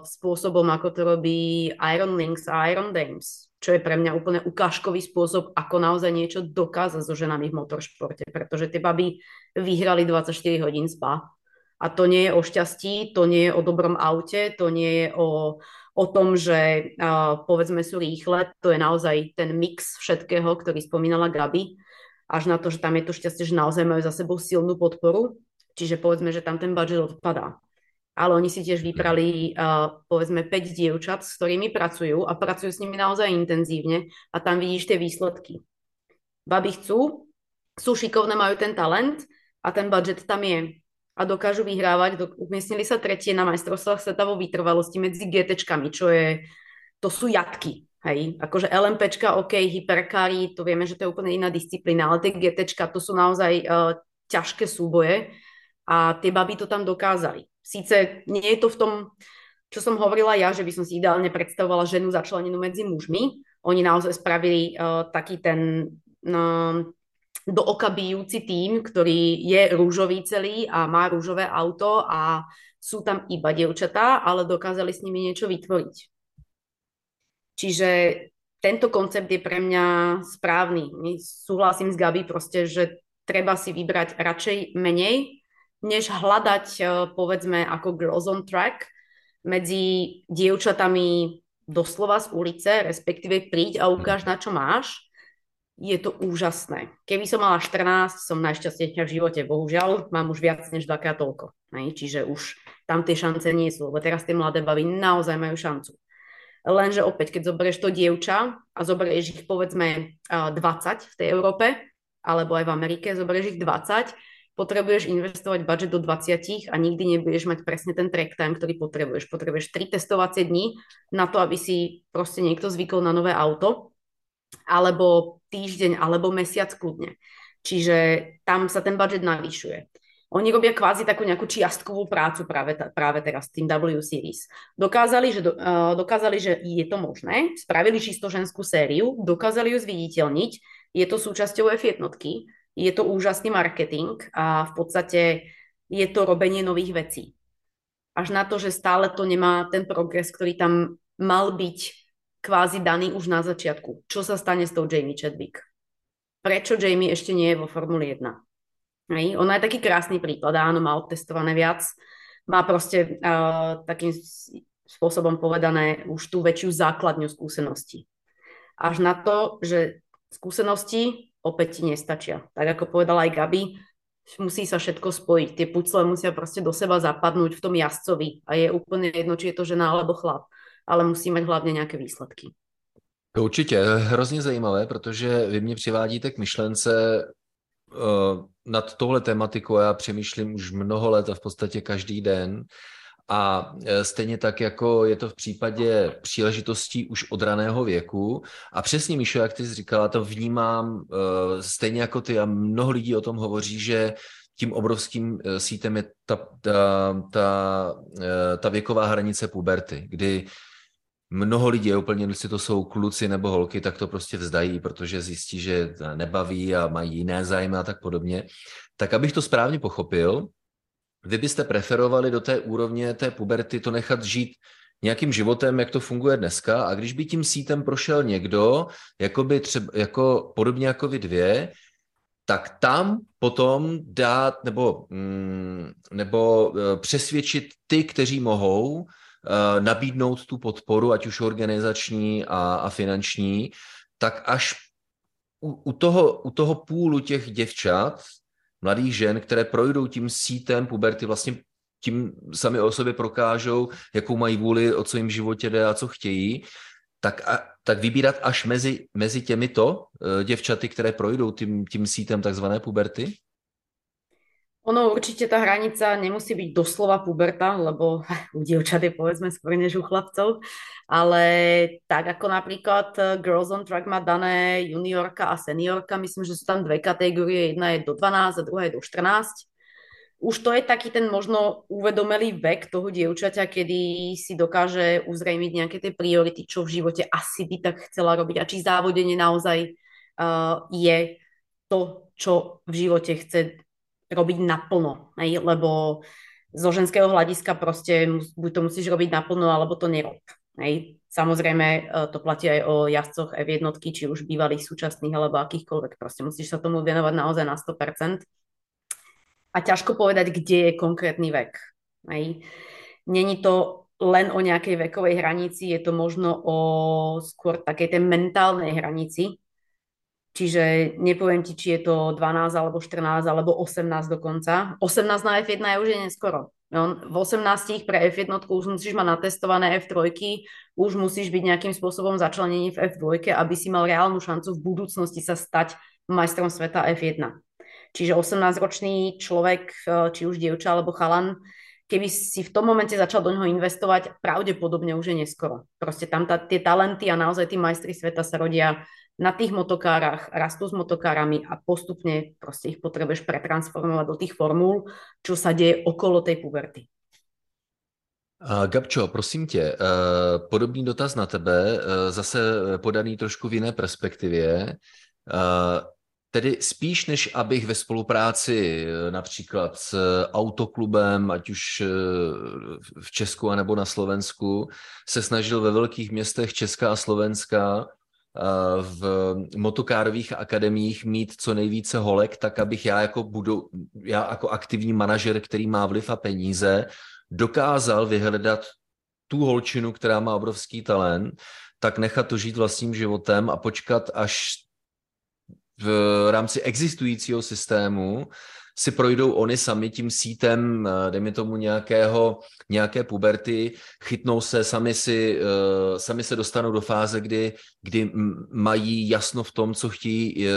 spôsobom, ako to robí Iron Links a Iron Dames, čo je pre mňa úplne ukážkový spôsob, ako naozaj niečo dokázať so ženami v motoršporte, pretože tie baby vyhrali 24 hodín spa. A to nie je o šťastí, to nie je o dobrom aute, to nie je o o tom, že povedzme sú rýchle, to je naozaj ten mix všetkého, ktorý spomínala Gabi, až na to, že tam je to šťastie, že naozaj majú za sebou silnú podporu, čiže povedzme, že tam ten budget odpadá. ale oni si tiež vybrali povedzme 5 dievčat, s ktorými pracujú a pracujú s nimi naozaj intenzívne a tam vidíš tie výsledky. Baby chcú, sú šikovné, majú ten talent a ten budget tam je a dokážu vyhrávať. Umiestnili sa tretie na majstrovstvách sveta vo vytrvalosti medzi GTčkami, čo je, to sú jatky. Hej, akože LMPčka, OK, hyperkári, to vieme, že to je úplne iná disciplína, ale tie GTčka, to sú naozaj uh, ťažké súboje a tie baby to tam dokázali. Sice nie je to v tom, čo som hovorila ja, že by som si ideálne predstavovala ženu začlenenú medzi mužmi. Oni naozaj spravili uh, taký ten uh, do oka bijúci tým, ktorý je rúžový celý a má rúžové auto a sú tam iba dievčatá, ale dokázali s nimi niečo vytvoriť. Čiže tento koncept je pre mňa správny. Súhlasím s Gabi proste, že treba si vybrať radšej menej, než hľadať, eh, povedzme, ako girls on track medzi dievčatami doslova z ulice, respektíve príď a ukáž, na čo máš, je to úžasné. Keby som mala 14, som najšťastnejšia v živote. Bohužiaľ, mám už viac než dvakrát toľko. Ne? Čiže už tam tie šance nie sú, lebo teraz tie mladé bavy naozaj majú šancu. Lenže opäť, keď zoberieš to dievča a zoberieš ich povedzme 20 v tej Európe, alebo aj v Amerike, zoberieš ich 20, potrebuješ investovať budget do 20 a nikdy nebudeš mať presne ten track time, ktorý potrebuješ. Potrebuješ 3 testovacie dní na to, aby si proste niekto zvykol na nové auto, alebo týždeň, alebo mesiac kľudne. Čiže tam sa ten budget navyšuje. Oni robia kvázi takú nejakú čiastkovú prácu práve, práve teraz s tým W Series. Dokázali že, do, uh, dokázali, že je to možné, spravili čisto ženskú sériu, dokázali ju zviditeľniť, je to súčasťou F jednotky, je to úžasný marketing a v podstate je to robenie nových vecí. Až na to, že stále to nemá ten progres, ktorý tam mal byť kvázi daný už na začiatku. Čo sa stane s tou Jamie Chadwick? Prečo Jamie ešte nie je vo Formule 1? Hej? Ona je taký krásny príklad, áno, má odtestované viac, má proste uh, takým spôsobom povedané už tú väčšiu základňu skúseností. Až na to, že skúsenosti opäť ti nestačia. Tak ako povedala aj Gabi, musí sa všetko spojiť. Tie pucle musia proste do seba zapadnúť v tom jazdcovi a je úplne jedno, či je to žena alebo chlap, ale musí mať hlavně nějaké výsledky. To určitě, hrozně zajímavé, protože vy mě přivádíte k myšlence uh, nad tohle tematikou. Já přemýšlím už mnoho let a v podstatě každý den. A e, stejně tak, jako je to v případě příležitostí už od raného věku. A přesně, Míšo, jak ty jsi říkala, to vnímám e, stejně jako ty a mnoho lidí o tom hovoří, že tím obrovským sítem je ta, ta, ta, ta věková hranice puberty, kdy mnoho lidí, úplně jestli to jsou kluci nebo holky, tak to prostě vzdají, protože zjistí, že nebaví a mají jiné zájmy a tak podobně. Tak abych to správně pochopil, vy byste preferovali do té úrovně té puberty to nechat žít nějakým životem, jak to funguje dneska a když by tím sítem prošel někdo, jako, by třeba, jako podobně jako vy dvě, tak tam potom dát nebo, mm, nebo eh, přesvědčit ty, kteří mohou, nabídnout tu podporu, ať už organizační a, a finanční, tak až u, u, toho, u toho půlu těch děvčat, mladých žen, které projdou tím sítem puberty, vlastně tím sami o sobě prokážou, jakou mají vůli, o co jim v životě jde a co chtějí, tak, a, tak vybírat až mezi, mezi těmito uh, děvčaty, které projdou tím, tím sítem takzvané puberty? Ono určite tá hranica nemusí byť doslova puberta, lebo u dievčat je povedzme skôr než u chlapcov, ale tak ako napríklad eh, Girls on Track má dané juniorka a seniorka, myslím, že sú tam dve kategórie, jedna je do 12 a druhá je do 14. Už to je taký ten možno uvedomelý vek toho dievčaťa, kedy si dokáže uzrejmiť nejaké tie priority, čo v živote asi by tak chcela robiť a či závodenie naozaj uh, je to, čo v živote chce robiť naplno, hej? lebo zo ženského hľadiska proste buď to musíš robiť naplno, alebo to nerob. Hej? Samozrejme, e, to platí aj o jazdcoch F jednotky, či už bývalých, súčasných, alebo akýchkoľvek. Proste musíš sa tomu venovať naozaj na 100%. A ťažko povedať, kde je konkrétny vek. Hej? Není to len o nejakej vekovej hranici, je to možno o skôr takej tej mentálnej hranici, Čiže nepoviem ti, či je to 12 alebo 14 alebo 18 dokonca. 18 na F1 je už je neskoro. No, v 18 pre F1 už musíš mať natestované F3, už musíš byť nejakým spôsobom začlenený v F2, aby si mal reálnu šancu v budúcnosti sa stať majstrom sveta F1. Čiže 18-ročný človek, e, či už dievča alebo chalan, keby si v tom momente začal do neho investovať, pravdepodobne už je neskoro. Proste tam ta, tie talenty a naozaj tí majstri sveta sa rodia na tých motokárach, rastú s motokárami a postupne proste ich potrebuješ pretransformovať do tých formul, čo sa deje okolo tej puberty. Gabčo, prosím tě, eh, podobný dotaz na tebe, eh, zase podaný trošku v jiné perspektivě. Eh, tedy spíš, než abych ve spolupráci například s autoklubem, ať už v Česku anebo na Slovensku, se snažil ve velkých městech Česka a Slovenska v motokárových akademiích mít co nejvíce holek, tak abych já jako, budu, já jako aktivní manažer, který má vliv a peníze, dokázal vyhledat tu holčinu, která má obrovský talent, tak nechat to žít vlastním životem a počkat, až v rámci existujícího systému si projdou oni sami tím sítem, eh, dejme tomu nějakého, nějaké puberty, chytnou se, sami, si, eh, sami se dostanou do fáze, kdy, kdy mají jasno v tom, co chtějí eh,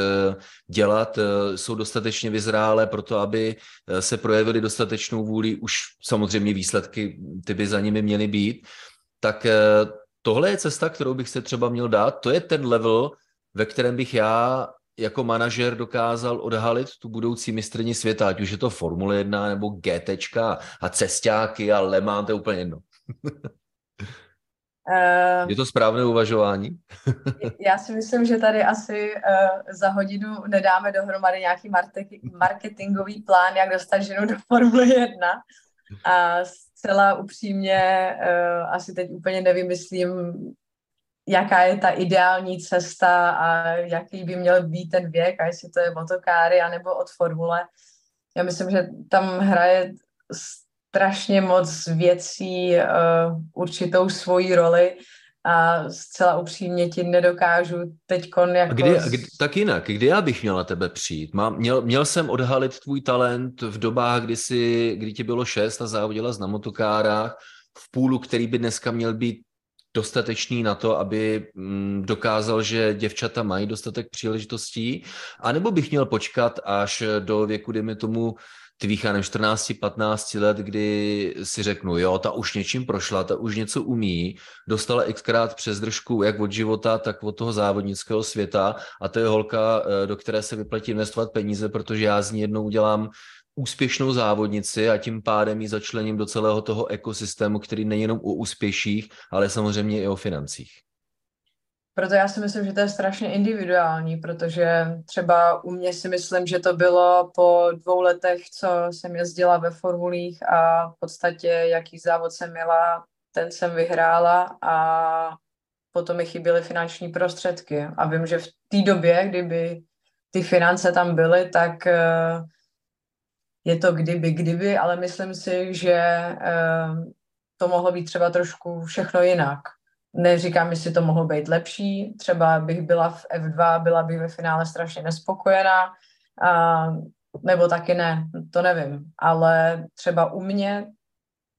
dělat, jsou dostatečně vyzrálé pro to, aby se projevili dostatečnou vůli, už samozřejmě výsledky ty by za nimi měly být, tak tohle je cesta, kterou bych se třeba měl dát, to je ten level, ve kterém bych já jako manažer dokázal odhalit tu budoucí mistrní světa, ať už je to Formule 1 nebo GT a cestáky a Le Mans, to je úplně jedno. Uh, je to správné uvažování? já si myslím, že tady asi uh, za hodinu nedáme dohromady nějaký marketingový plán, jak dostat ženu do Formule 1. A zcela upřímně uh, asi teď úplně nevymyslím jaká je ta ideální cesta a jaký by měl být ten věk a jestli to je motokáry anebo od formule. Já myslím, že tam hraje strašně moc věcí uh, určitou svoji roli a zcela upřímně ti nedokážu teď jako... Kdy, kdy, tak jinak, kdy já bych měl na tebe přijít? Mám, měl, měl jsem odhalit tvůj talent v dobách, kdy, jsi, kdy ti bylo šest a závodila na motokárách, v půlu, který by dneska měl být dostatečný na to, aby mm, dokázal, že děvčata mají dostatek příležitostí, anebo bych měl počkat až do věku, dejme tomu, tvých, 14-15 let, kdy si řeknu, jo, ta už něčím prošla, ta už něco umí, dostala xkrát přes držku jak od života, tak od toho závodnického světa a to je holka, eh, do které se vyplatí investovat peníze, protože já z ní jednou udělám úspěšnou závodnici a tím pádem ji začlením do celého toho ekosystému, který není jenom o úspěších, ale samozřejmě i o financích. Proto já si myslím, že to je strašně individuální, protože třeba u mě si myslím, že to bylo po dvou letech, co jsem jezdila ve formulích a v podstatě jaký závod jsem měla, ten jsem vyhrála a potom mi chyběly finanční prostředky. A vím, že v té době, kdyby ty finance tam byly, tak uh, je to kdyby, kdyby, ale myslím si, že uh, to mohlo být třeba trošku všechno jinak. Neříkám, jestli to mohlo být lepší, třeba bych byla v F2, byla bych ve finále strašně nespokojená, uh, nebo taky ne, to nevím. Ale třeba u mě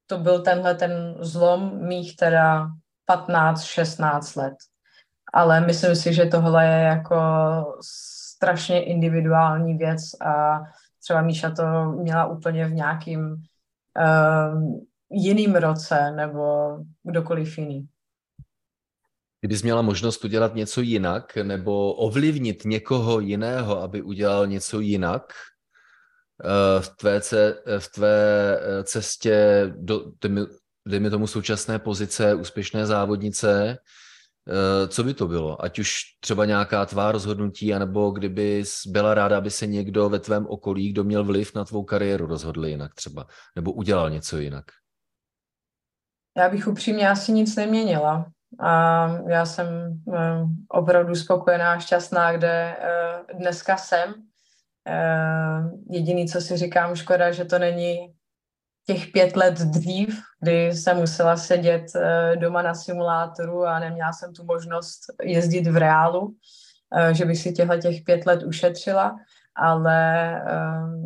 to byl tenhle ten zlom mých teda 15-16 let. Ale myslím si, že tohle je jako strašně individuální věc a třeba Míša to měla úplně v nějakým uh, jiným roce nebo kdokoliv jiný. Kdybys měla možnost udělat něco jinak nebo ovlivnit někoho jiného, aby udělal něco jinak uh, v tvé, ce, v tvé eh, cestě do, dejme tomu současné pozice úspěšné závodnice, Eh, co by to bylo? Ať už třeba nějaká tvá rozhodnutí, anebo kdyby byla ráda, aby se někdo ve tvém okolí, kdo měl vliv na tvou kariéru, rozhodl jinak třeba, nebo udělal něco jinak? Já bych upřímně asi nic neměnila. A já jsem eh, opravdu spokojená a šťastná, kde eh, dneska jsem. Jediný, co si říkám, škoda, že to není těch pět let dřív, kdy jsem musela sedět eh, doma na simulátoru a neměla jsem tu možnost jezdit v reálu, eh, že bych si těchto těch pět let ušetřila. ale um,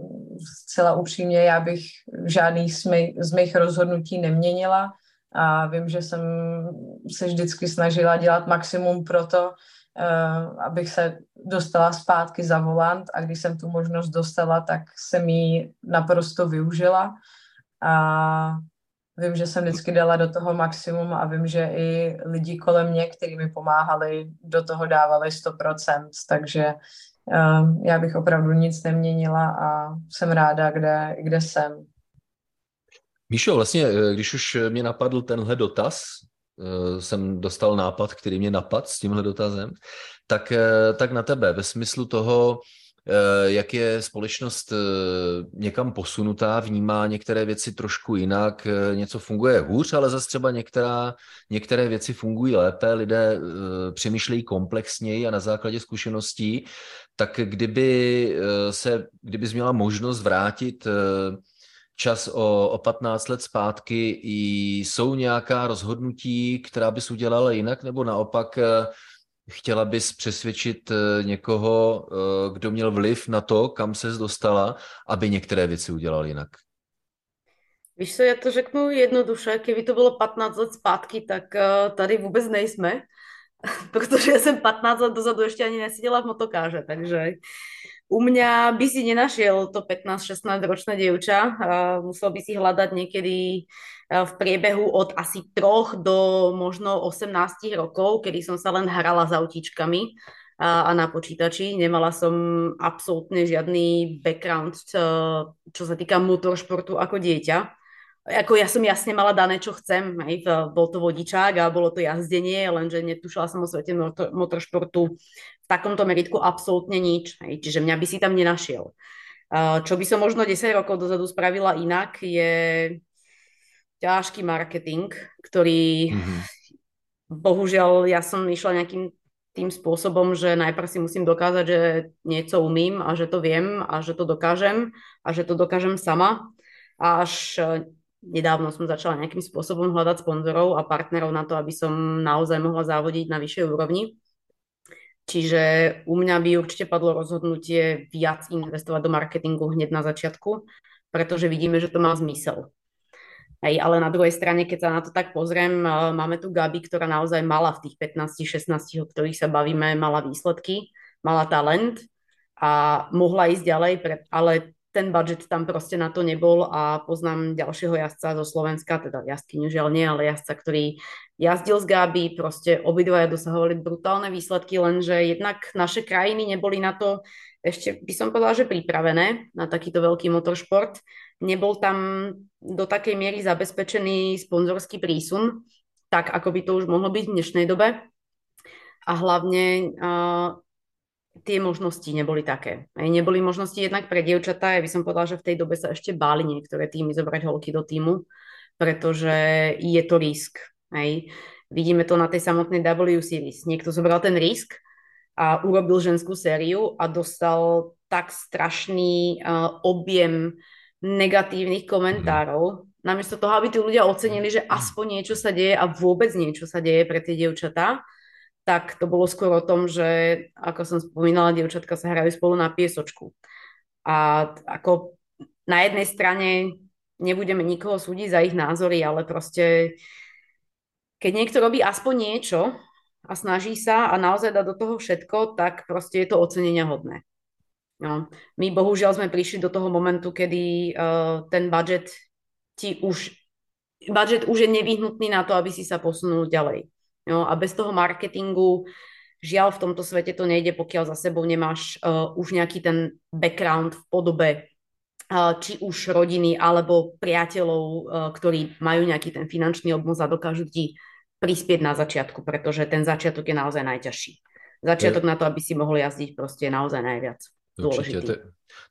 zcela upřímně já bych žádný z, mých, rozhodnutí neměnila a vím, že jsem se vždycky snažila dělat maximum pro to, abych se dostala zpátky za volant a když jsem tu možnost dostala, tak jsem ji naprosto využila a vím, že jsem vždycky dala do toho maximum a vím, že i lidi kolem mě, kteří mi pomáhali, do toho dávali 100%, takže uh, já bych opravdu nic neměnila a jsem ráda, kde, kde jsem. Míšo, vlastně, eh, když už mě napadl tenhle dotaz, eh, jsem dostal nápad, který mě napad s tímhle dotazem, tak, tak na tebe ve smyslu toho, Eh, jak je společnost eh, někam posunutá, vnímá některé věci trošku jinak, eh, něco funguje hůř, ale zase třeba některá, některé věci fungují lépe, lidé přemýšlejí komplexněji a na základě zkušeností, tak kdyby se, kdybys měla možnost vrátit čas o, o 15 let zpátky, jsou nějaká rozhodnutí, která bys udělala jinak, nebo naopak Chtěla bys přesvědčit eh, někoho, eh, kdo měl vliv na to, kam se dostala, aby některé věci udělal jinak? Víš co, já to řeknu jednoduše, kdyby to bylo 15 let zpátky, tak eh, tady vůbec nejsme, protože já jsem 15 let dozadu ještě ani neseděla v motokáže, takže u mňa by si nenašiel to 15-16 ročné dievča. Musel by si hľadať niekedy v priebehu od asi troch do možno 18 rokov, kedy som sa len hrala s autíčkami a, na počítači. Nemala som absolútne žiadny background, čo sa týka motoršportu ako dieťa. Ako ja som jasne mala dané, čo chcem. Hej. Bol to vodičák a bolo to jazdenie, lenže netušila som o svete motor, motoršportu v takomto meritku absolútne nič. Hej. Čiže mňa by si tam nenašiel. Čo by som možno 10 rokov dozadu spravila inak, je ťažký marketing, ktorý mm-hmm. bohužiaľ ja som išla nejakým tým spôsobom, že najprv si musím dokázať, že niečo umím a že to viem a že to dokážem a že to dokážem sama. A až nedávno som začala nejakým spôsobom hľadať sponzorov a partnerov na to, aby som naozaj mohla závodiť na vyššej úrovni. Čiže u mňa by určite padlo rozhodnutie viac investovať do marketingu hneď na začiatku, pretože vidíme, že to má zmysel. Hej, ale na druhej strane, keď sa na to tak pozriem, eh, máme tu Gabi, ktorá naozaj mala v tých 15-16, o ktorých sa bavíme, mala výsledky, mala talent a mohla ísť ďalej, ale ten budget tam proste na to nebol a poznám ďalšieho jazdca zo Slovenska, teda jazdkyňu žiaľ nie, ale jazdca, ktorý jazdil z Gabi, proste obidvaja dosahovali brutálne výsledky, lenže jednak naše krajiny neboli na to ešte by som povedala, že pripravené na takýto veľký motoršport. Nebol tam do takej miery zabezpečený sponzorský prísun, tak ako by to už mohlo byť v dnešnej dobe. A hlavne uh, tie možnosti neboli také. Aj neboli možnosti jednak pre dievčatá, ja by som povedala, že v tej dobe sa ešte báli niektoré týmy zobrať holky do týmu, pretože je to risk. Aj. Vidíme to na tej samotnej W Series. Niekto zobral ten risk, a urobil ženskú sériu a dostal tak strašný uh, objem negatívnych komentárov. Namiesto toho, aby tí ľudia ocenili, že aspoň niečo sa deje a vôbec niečo sa deje pre tie dievčatá, tak to bolo skôr o tom, že, ako som spomínala, dievčatka sa hrajú spolu na piesočku. A ako na jednej strane nebudeme nikoho súdiť za ich názory, ale proste keď niekto robí aspoň niečo, a snaží sa a naozaj dá do toho všetko, tak proste je to ocenenia hodné. No. My bohužiaľ sme prišli do toho momentu, kedy uh, ten budget ti už budget už je nevyhnutný na to, aby si sa posunul ďalej. No, a bez toho marketingu žiaľ v tomto svete to nejde, pokiaľ za sebou nemáš uh, už nejaký ten background v podobe uh, či už rodiny alebo priateľov, uh, ktorí majú nejaký ten finančný obmoc a dokážu ti prispieť na začiatku, pretože ten začiatok je naozaj najťažší. Začiatok je... na to, aby si mohl jazdit, prostě je naozaj najviac Určitě. To,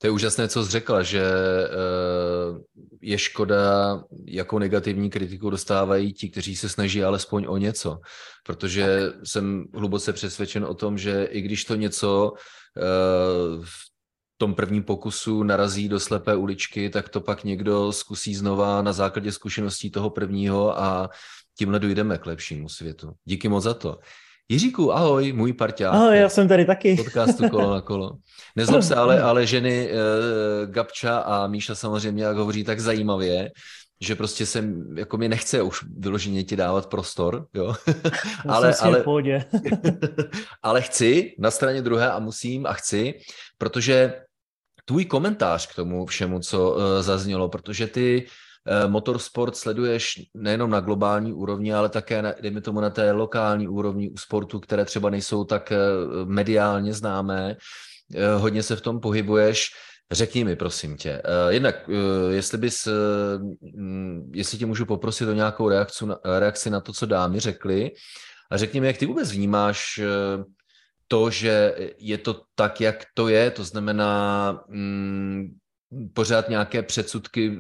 to je úžasné, co jsi řekla, že uh, je škoda, jakou negativní kritiku dostávají ti, kteří se snaží alespoň o něco. Protože tak. jsem hluboce přesvědčen o tom, že i když to něco uh, v tom prvním pokusu narazí do slepé uličky, tak to pak někdo zkusí znova na základě zkušeností toho prvního a tímhle dojdeme k lepšímu světu. Díky moc za to. Jiříku, ahoj, můj parťák. Ahoj, já jsem tady taky. Podcastu Kolo na kolo. Nezlob se, ale, ale ženy uh, Gabča a Míša samozřejmě, jak hovoří tak zajímavě, že prostě se jako mi nechce už vyloženě ti dávat prostor, jo. ale, ale, ale chci na straně druhé a musím a chci, protože tvůj komentář k tomu všemu, co uh, zaznělo, protože ty uh, motorsport sleduješ nejenom na globální úrovni, ale také, na, dejme tomu, na té lokální úrovni u sportu, které třeba nejsou tak uh, mediálně známé, uh, hodně se v tom pohybuješ. Řekni mi, prosím tě, jednak, jestli bys, mm, jestli tě můžu poprosit o nějakou reakci reakci na to, co dámy řekli, a řekni mi, jak ty vůbec vnímáš to, že je to tak, jak to je, to znamená mm, pořád nějaké předsudky.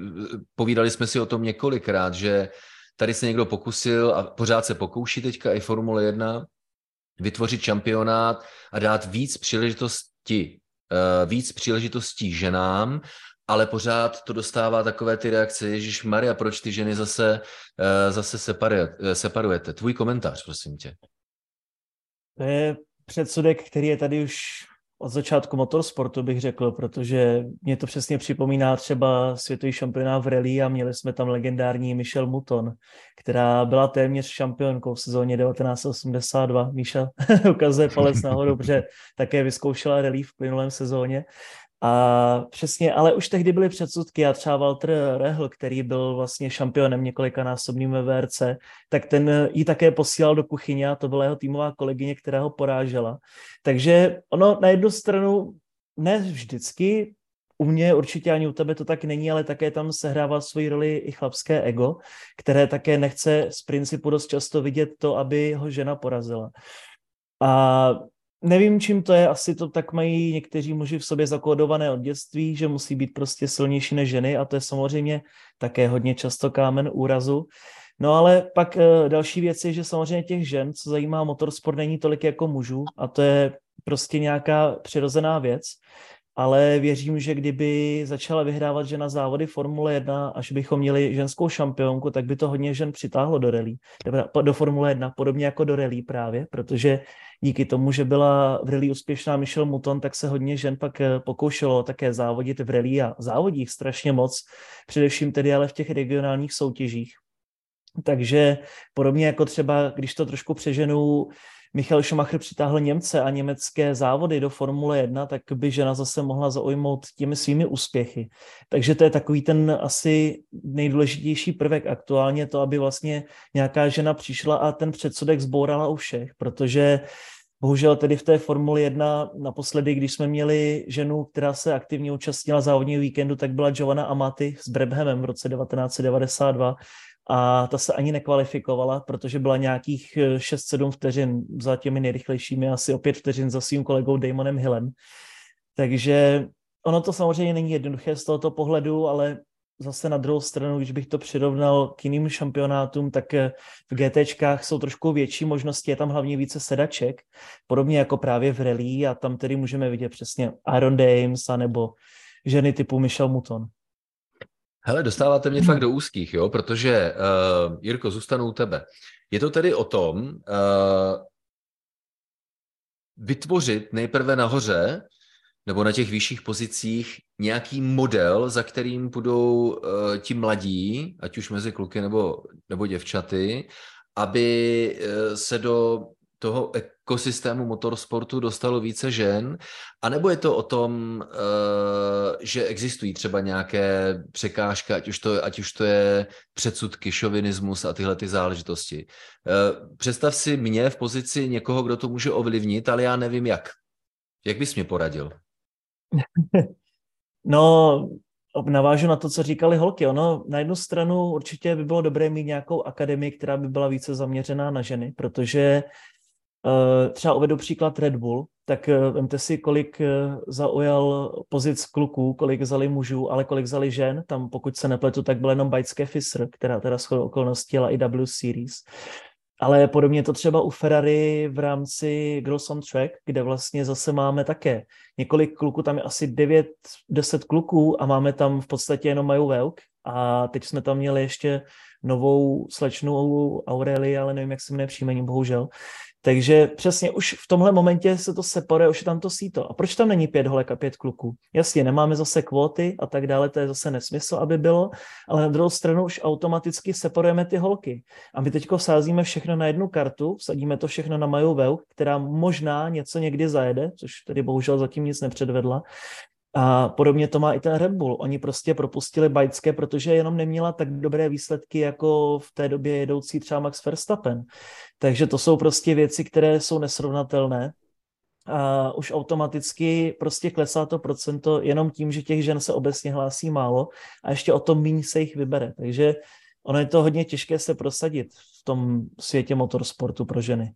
Povídali jsme si o tom několikrát, že tady se někdo pokusil a pořád se pokouší teďka i Formule 1 vytvořit šampionát a dát víc příležitosti, uh, víc příležitostí ženám, ale pořád to dostává takové ty reakce, Ježíš Maria, proč ty ženy zase, uh, zase separujete, separujete? Tvůj komentář, prosím tě. To je předsudek, který je tady už od začátku motorsportu, bych řekl, protože mě to přesně připomíná třeba světový šampionát v rally a měli jsme tam legendární Michelle Mouton, která byla téměř šampionkou v sezóně 1982. Míša ukazuje palec nahoru, protože také vyzkoušela rally v plynulém sezóně a přesně, ale už tehdy byly předsudky a třeba Walter Rehl, který byl vlastně šampionem několikanásobným ve VRC, tak ten ji také posílal do kuchyně a to byla jeho týmová kolegyně, která ho porážela. Takže ono na jednu stranu ne vždycky, u mě určitě ani u tebe to tak není, ale také tam sehrává svoji roli i chlapské ego, které také nechce z principu dost často vidět to, aby ho žena porazila. A nevím, čím to je, asi to tak mají někteří muži v sobě zakódované od dětství, že musí být prostě silnější než ženy a to je samozřejmě také hodně často kámen úrazu. No ale pak e, další věc je, že samozřejmě těch žen, co zajímá motorsport, není tolik jako mužů a to je prostě nějaká přirozená věc ale věřím, že kdyby začala vyhrávat žena závody Formule 1, až bychom měli ženskou šampionku, tak by to hodně žen přitáhlo do rally, do Formule 1, podobně jako do rally právě, protože díky tomu, že byla v rally úspěšná Michelle Mouton, tak se hodně žen pak eh, pokoušelo také závodit v rally a závodích strašně moc, především tedy ale v těch regionálních soutěžích. Takže podobně jako třeba, když to trošku přeženu, Michal Schumacher přitáhl Němce a německé závody do Formule 1, tak by žena zase mohla zaujmout těmi svými úspěchy. Takže to je takový ten asi nejdůležitější prvek aktuálně, to, aby vlastně nějaká žena přišla a ten předsudek zbourala u všech, protože Bohužel tedy v té Formuli 1 naposledy, když jsme měli ženu, která se aktivně účastnila závodního víkendu, tak byla Giovanna Amati s Brebhamem v roce 1992 a ta se ani nekvalifikovala, protože byla nějakých 6-7 eh, vteřin za těmi nejrychlejšími, asi o 5 vteřin za svým kolegou Damonem Hillem. Takže ono to samozřejmě není jednoduché z tohoto pohledu, ale zase na druhou stranu, když bych to přirovnal k jiným šampionátům, tak eh, v GTčkách jsou trošku větší možnosti, je tam hlavně více sedaček, podobně jako právě v rally a tam tedy můžeme vidět přesně Aaron Dames nebo ženy typu Michelle Mouton. Hele, dostáváte mě fakt do úzkých, jo, protože, uh, Jirko, zůstanu u tebe. Je to tedy o tom uh, vytvořit nejprve nahoře nebo na těch vyšších pozicích nějaký model, za kterým budou uh, ti mladí, ať už mezi kluky nebo, nebo děvčaty, aby uh, se do toho ekosystému motorsportu dostalo více žen, anebo je to o tom, uh, že existují třeba nějaké překážky, ať už to, ať už to je předsudky, šovinismus a tyhle ty záležitosti. Uh, představ si mě v pozici někoho, kdo to může ovlivnit, ale já nevím jak. Jak bys mě poradil? No, navážu na to, co říkali holky. Ono na jednu stranu určitě by bylo dobré mít nějakou akademii, která by byla více zaměřená na ženy, protože uh, třeba uvedu příklad Red Bull, tak uh, vemte si, kolik uh, zaujal pozic kluků, kolik vzali mužů, ale kolik vzali žen. Tam, pokud se nepletu, tak byl jenom Bajské Fisser, která teda shodou okolností jela i W Series. Ale podobně to třeba u Ferrari v rámci Girls on Track, kde vlastně zase máme také několik kluků, tam je asi 9, 10 kluků a máme tam v podstatě jenom Maju Velk a teď jsme tam měli ještě novou slečnu Aureli, ale nevím, jak se jmenuje příjmení, bohužel. Takže přesně už v tomhle momentě se to separuje, už je tam to síto. A proč tam není pět holek a pět kluků? Jasně, nemáme zase kvóty a tak dále, to je zase nesmysl, aby bylo, ale na druhou stranu už automaticky separujeme ty holky. A my teďko sázíme všechno na jednu kartu, vsadíme to všechno na Maju Veuk, která možná něco někdy zajede, což tedy bohužel zatím nic nepředvedla, a podobně to má i ten Red Bull. Oni prostě propustili Bajcké, protože jenom neměla tak dobré výsledky jako v té době jedoucí třeba Max Verstappen. Takže to jsou prostě věci, které jsou nesrovnatelné. A už automaticky prostě klesá to procento jenom tím, že těch žen se obecně hlásí málo a ještě o tom méně se jich vybere. Takže ono je to hodně těžké se prosadit v tom světě motorsportu pro ženy.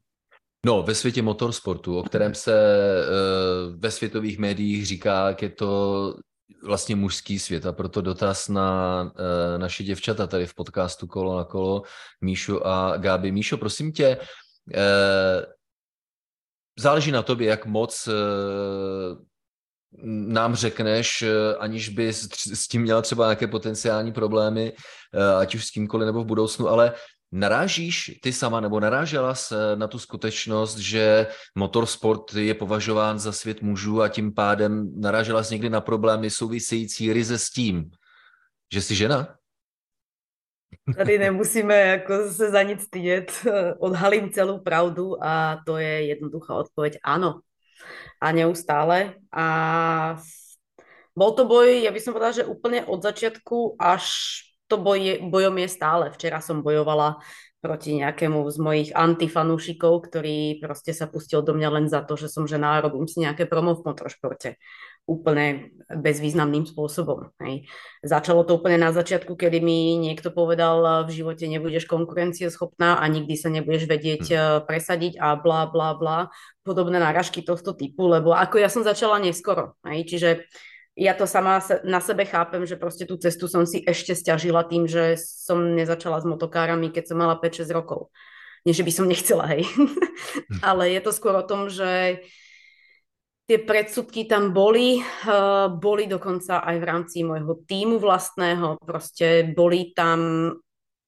No, ve světě motorsportu, o kterém se uh, ve světových médiích říká, jak je to vlastně mužský svět a proto dotaz na uh, naše děvčata tady v podcastu Kolo na kolo, Míšu a Gáby. Míšo, prosím tě, uh, záleží na tobě, jak moc uh, nám řekneš, aniž by s tím měla třeba nějaké potenciální problémy, ať už s kýmkoliv nebo v budoucnu, ale Narážíš ty sama nebo narážela se na tu skutečnost, že motorsport je považován za svět mužů a tím pádem narážela jsi někdy na problémy související ryze s tím, že jsi žena? Tady nemusíme jako se za nic stydět. Odhalím celou pravdu a to je jednoduchá odpověď ano. A neustále. A bol to boj, ja by som povedala, že úplne od začiatku až to boj, bojom je stále. Včera som bojovala proti nejakému z mojich antifanúšikov, ktorý proste sa pustil do mňa len za to, že som žena a robím si nejaké promo v motoršporte. Úplne bezvýznamným spôsobom. Hej. Začalo to úplne na začiatku, kedy mi niekto povedal, v živote nebudeš konkurencieschopná a nikdy sa nebudeš vedieť hmm. presadiť a bla bla bla. Podobné náražky tohto typu, lebo ako ja som začala neskoro. Hej. Čiže ja to sama na sebe chápem, že prostě tu cestu som si ešte stiažila tým, že som nezačala s motokárami, keď som mala 5-6 rokov. Nie, že by som nechcela, hej. Ale je to skôr o tom, že tie predsudky tam boli, uh, boli dokonca aj v rámci môjho týmu vlastného, prostě boli tam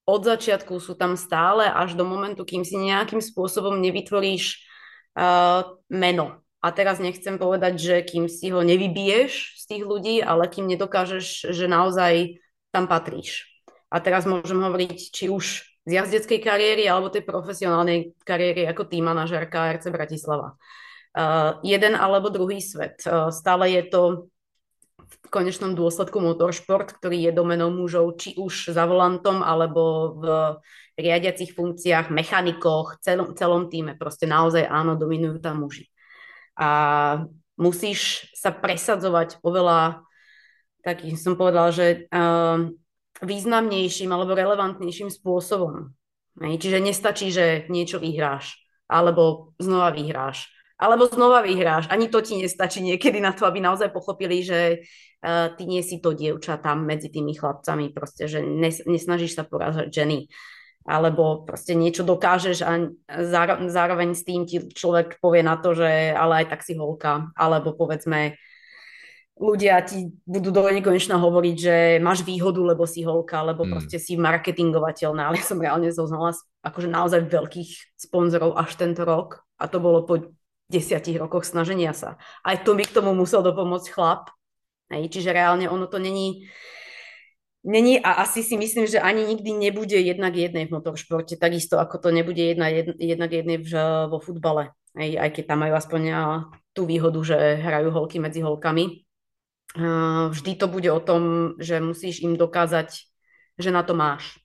od začiatku, sú tam stále až do momentu, kým si nejakým spôsobom nevytvoríš uh, meno a teraz nechcem povedať, že kým si ho nevybiješ z tých ľudí, ale kým nedokážeš, že naozaj tam patríš. A teraz môžem hovoriť, či už z jazdeckej kariéry alebo tej profesionálnej kariéry ako tým manažerka RC Bratislava. Uh, jeden alebo druhý svet. Uh, stále je to v konečnom dôsledku motoršport, ktorý je domenou mužov, či už za volantom, alebo v riadiacich funkciách, mechanikoch, celom, celom týme. Proste naozaj áno, dominujú tam muži a musíš sa presadzovať oveľa, tak som povedala, že uh, významnejším alebo relevantnejším spôsobom. Čiže nestačí, že niečo vyhráš, alebo znova vyhráš, alebo znova vyhráš. Ani to ti nestačí niekedy na to, aby naozaj pochopili, že uh, ty nie si to dievča tam medzi tými chlapcami, proste, že nes, nesnažíš sa porazať ženy alebo proste niečo dokážeš a zároveň s tým ti človek povie na to, že ale aj tak si holka, alebo povedzme ľudia ti budú do nekonečna hovoriť, že máš výhodu, lebo si holka, lebo hmm. proste si marketingovateľná, ale som reálne zoznala akože naozaj veľkých sponzorov až tento rok a to bolo po desiatich rokoch snaženia sa. Aj to by k tomu musel dopomôcť chlap. Hej, čiže reálne ono to není Není a asi si myslím, že ani nikdy nebude jednak jednej v motoršporte, takisto ako to nebude jedna, jednak jednej v, vo futbale. Aj, aj keď tam majú aspoň tú výhodu, že hrajú holky medzi holkami. Vždy to bude o tom, že musíš im dokázať, že na to máš.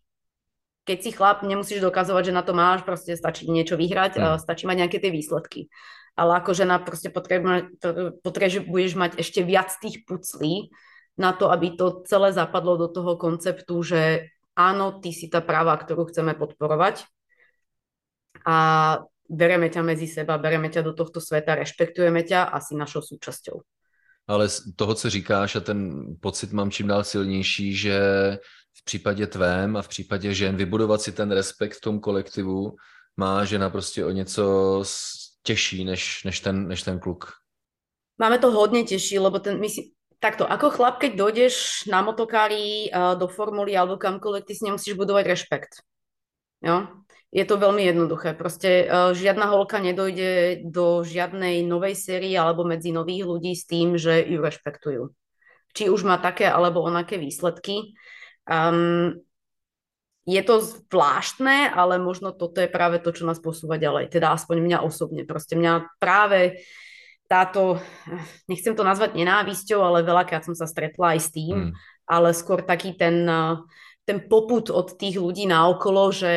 Keď si chlap, nemusíš dokazovať, že na to máš, proste stačí niečo vyhrať, mm. stačí mať nejaké tie výsledky. Ale ako žena proste potrebuješ mať ešte viac tých puclí, na to, aby to celé zapadlo do toho konceptu, že áno, ty si tá práva, ktorú chceme podporovať a bereme ťa medzi seba, bereme ťa do tohto sveta, rešpektujeme ťa a si našou súčasťou. Ale z toho, co říkáš, a ten pocit mám čím dál silnější, že v případě tvém a v případě žen vybudovat si ten respekt v tom kolektivu má žena prostě o něco těžší než, než, ten, než ten kluk. Máme to hodně těžší, lebo ten, my si, Takto, ako chlap, keď dojdeš na motokári uh, do formuly alebo kamkoľvek, ty si nemusíš budovať rešpekt. Jo? je to veľmi jednoduché. Proste uh, žiadna holka nedojde do žiadnej novej série alebo medzi nových ľudí s tým, že ju rešpektujú. Či už má také alebo onaké výsledky. Um, je to zvláštne, ale možno toto je práve to, čo nás posúva ďalej. Teda aspoň mňa osobne. Proste mňa práve táto, nechcem to nazvať nenávisťou, ale veľakrát som sa stretla aj s tým, hmm. ale skôr taký ten uh, ten poput od tých ľudí naokolo, že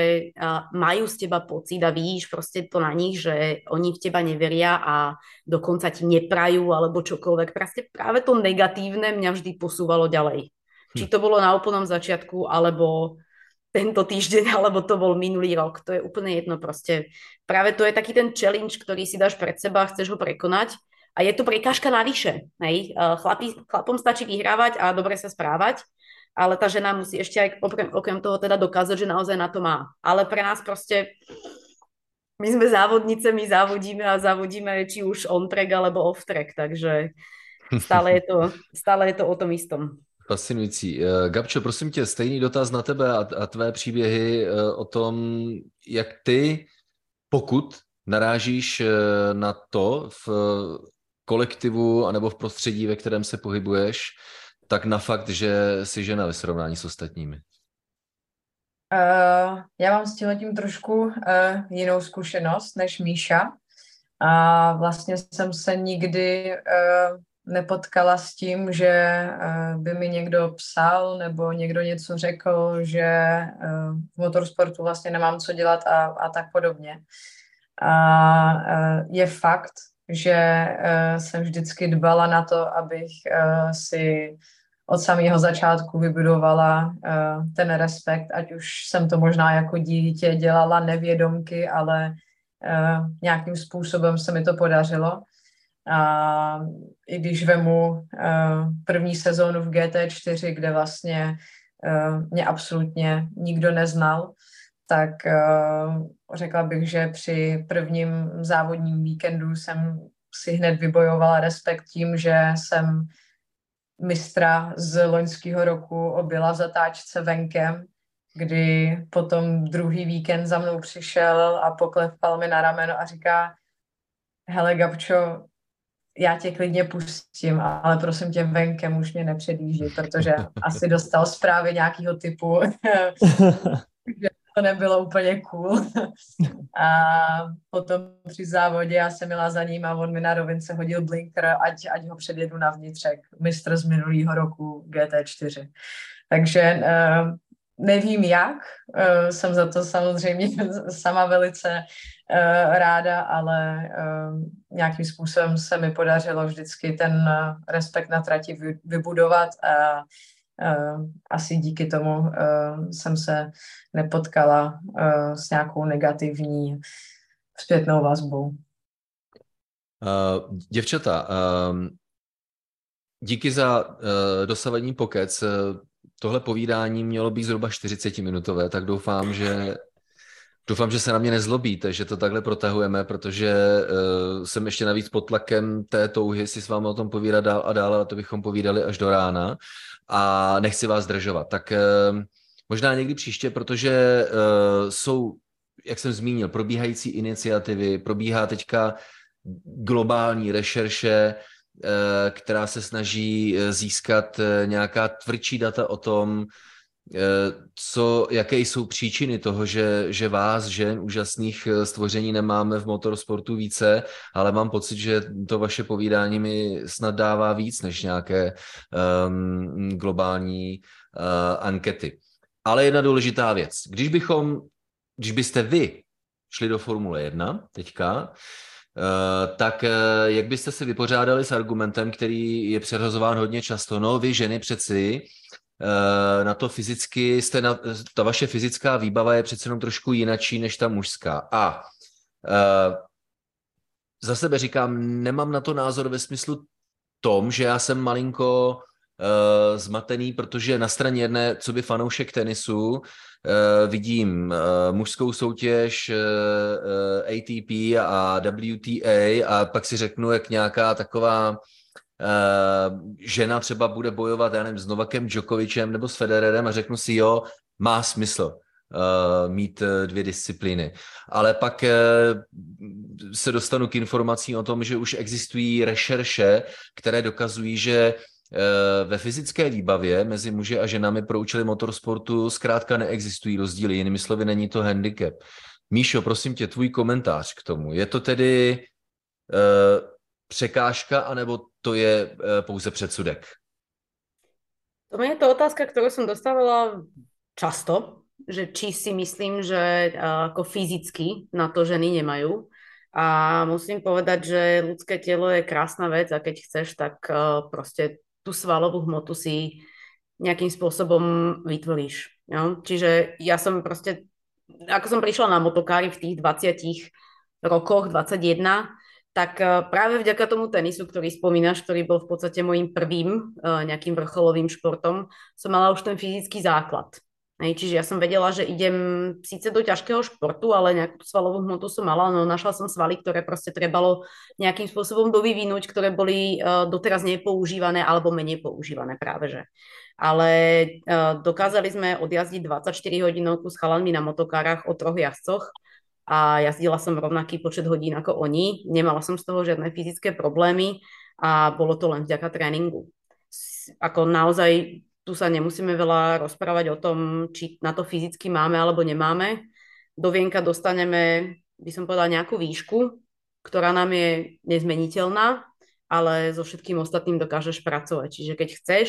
majú z teba pocit a vidíš proste to na nich, že oni v teba neveria a dokonca ti neprajú alebo čokoľvek. Proste práve to negatívne mňa vždy posúvalo ďalej. Hm. Či to bolo na úplnom začiatku, alebo tento týždeň, alebo to bol minulý rok. To je úplne jedno proste. Práve to je taký ten challenge, ktorý si dáš pred seba, chceš ho prekonať a je to prekážka navyše. Hej? Chlapi, chlapom stačí vyhrávať a dobre sa správať ale tá žena musí ešte aj okrem, okrem toho teda dokázať, že naozaj na to má. Ale pre nás proste my sme závodnice, my závodíme a závodíme či už on track alebo off track, takže stále je to, stále je to o tom istom. Fascinující. Eh, Gabčo, prosím tě, stejný dotaz na tebe a, a tvé příběhy eh, o tom, jak ty, pokud narážíš eh, na to v kolektivu anebo v prostředí, ve kterém se pohybuješ, tak na fakt, že jsi žena ve srovnání s ostatními? Uh, já mám s tím trošku uh, jinou zkušenost než Míša. A vlastně jsem se nikdy uh, nepotkala s tím, že uh, by mi někdo psal nebo někdo něco řekl, že uh, v motorsportu vlastně nemám co dělat a, a tak podobně. A uh, je fakt, že jsem vždycky dbala na to, abych si od samého začátku vybudovala ten respekt, ať už jsem to možná jako dítě dělala nevědomky, ale nějakým způsobem se mi to podařilo. A i když vemu uh, první sezónu v GT4, kde vlastně uh, mě absolutně nikdo neznal, tak uh, řekla bych, že při prvním závodním víkendu jsem si hned vybojovala respekt tím, že jsem mistra z loňského roku objela v zatáčce venkem, kdy potom druhý víkend za mnou přišel a poklepal mi na rameno a říká, hele Gabčo, já tě klidně pustím, ale prosím tě venkem už mě nepředjíždí, protože asi dostal zprávy nějakého typu, že to nebylo úplně cool. A potom při závodě já jsem měla za ním a on mi na rovince hodil blinker, ať, ať ho předjedu na vnitřek. Mistr z minulého roku GT4. Takže uh, nevím jak, uh, jsem za to samozřejmě sama velice uh, ráda, ale uh, nějakým způsobem se mi podařilo vždycky ten respekt na trati vybudovat a asi díky tomu jsem se nepotkala s nějakou negativní zpětnou vazbou. Uh, děvčata, uh, díky za uh, dosavadní pokec. Tohle povídání mělo být zhruba 40-minutové, tak doufám, že Doufám, že se na mě nezlobíte, že to takhle protahujeme, protože uh, jsem ještě navíc pod tlakem té touhy si s vámi o tom povídat dál a dál, a to bychom povídali až do rána a nechci vás zdržovat. Tak uh, možná někdy příště, protože uh, jsou, jak jsem zmínil, probíhající iniciativy, probíhá teďka globální rešerše, která se snaží získat nějaká tvrdší data o tom, Eh, co, jaké jsou příčiny toho, že, že vás, žen, úžasných eh, stvoření nemáme v motorsportu více, ale mám pocit, že to vaše povídání mi snad dává víc než nějaké um, globální uh, ankety. Ale jedna důležitá věc. Když bychom, když byste vy šli do Formule 1 teďka, tak uh, jak byste se vypořádali s argumentem, který je přehazován hodně často? No, vy ženy přeci Eh, na to fyzicky, jste na, ta vaše fyzická výbava je přece jenom trošku jinačí než ta mužská. A za sebe říkám, nemám na to názor ve smyslu tom, že já jsem malinko uh, zmatený, protože na straně jedné, co by fanoušek tenisu, vidím uh, mužskou soutěž ATP a WTA a pak si řeknu, jak nějaká taková žena třeba bude bojovat, já nevím, s Novakem Djokovicem nebo s Federerem a řeknu si, jo, má smysl. mít dvě disciplíny. Ale pak se dostanu k informacím o tom, že už existují rešerše, které dokazují, že ve fyzické výbavě mezi muži a ženami pro účely motorsportu zkrátka neexistují rozdíly, jinými slovy není to handicap. Míšo, prosím tě, tvůj komentář k tomu. Je to tedy uh, překážka, anebo to je uh, pouze předsudek? To je to otázka, kterou jsem dostávala často, že či si myslím, že ako fyzicky na to ženy nemajú. A musím povedať, že ľudské telo je krásna vec a keď chceš, tak prostě tú svalovú hmotu si nejakým spôsobom vytvoríš. Jo? Čiže ja som prostě, ako som prišla na motokári v tých 20 rokoch, 21, tak eh, práve vďaka tomu tenisu, ktorý spomínaš, ktorý bol v podstate môjim prvým uh, nejakým vrcholovým športom, som mala už ten fyzický základ. Hej, čiže ja som vedela, že idem síce do ťažkého športu, ale nejakú svalovú hmotu som mala, no našla som svaly, ktoré proste trebalo nejakým spôsobom dovyvinúť, ktoré boli uh, doteraz nepoužívané alebo menej používané práve že. Ale uh, dokázali sme odjazdiť 24 hodinovku s chalanmi na motokárach o troch jazdcoch a jazdila som rovnaký počet hodín ako oni. Nemala som z toho žiadne fyzické problémy a bolo to len vďaka tréningu. Ako naozaj tu sa nemusíme veľa rozprávať o tom, či na to fyzicky máme alebo nemáme. Do vienka dostaneme, by som povedala, nejakú výšku, ktorá nám je nezmeniteľná, ale so všetkým ostatným dokážeš pracovať. Čiže keď chceš,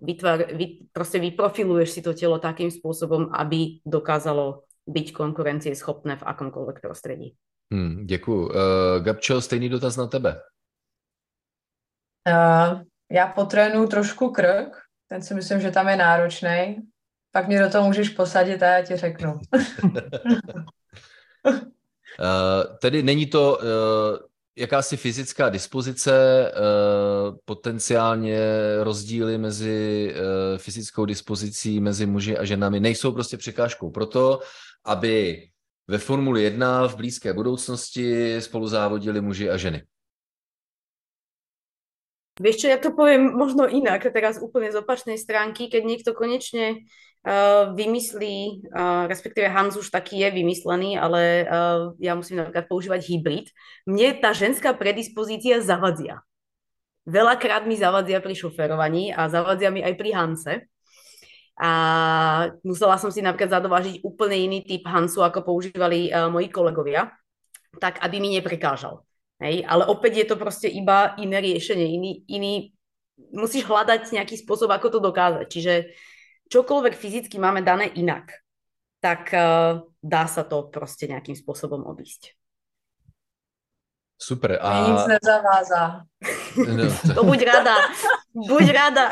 vytvár, vy, proste vyprofiluješ si to telo takým spôsobom, aby dokázalo byť konkurencieschopné v akomkoľvek prostredí. Hmm, děkuji. Uh, Gabčo, stejný dotaz na tebe. Uh, já potrénuju trošku krk, ten si myslím, že tam je náročný. Pak mě do toho můžeš posadit a já ti řeknu. uh, tedy není to uh, jakási fyzická dispozice, uh, potenciálně rozdíly mezi uh, fyzickou dispozicí mezi muži a ženami nejsou prostě překážkou. Proto, aby ve Formuli 1 v blízké budoucnosti spolu závodili muži a ženy. Vieš čo, ja to poviem možno inak, teraz úplne z opačnej stránky, keď niekto konečne uh, vymyslí, uh, respektíve Hans už taký je vymyslený, ale uh, ja musím napríklad používať hybrid, mne tá ženská predispozícia zavadzia. Veľakrát mi zavadzia pri šoferovaní a zavadzia mi aj pri Hanse. A musela som si napríklad zadovážiť úplne iný typ Hansu, ako používali uh, moji kolegovia, tak aby mi neprekážal. Hej? Ale opäť je to prostě iba iné riešenie, iný, iný, musíš hľadať nejaký spôsob, ako to dokázať. Čiže čokoľvek fyzicky máme dané inak, tak uh, dá sa to prostě nejakým spôsobom obísť. Super. A... Nic nezavázá. No, to... to buď rada. Buď rada.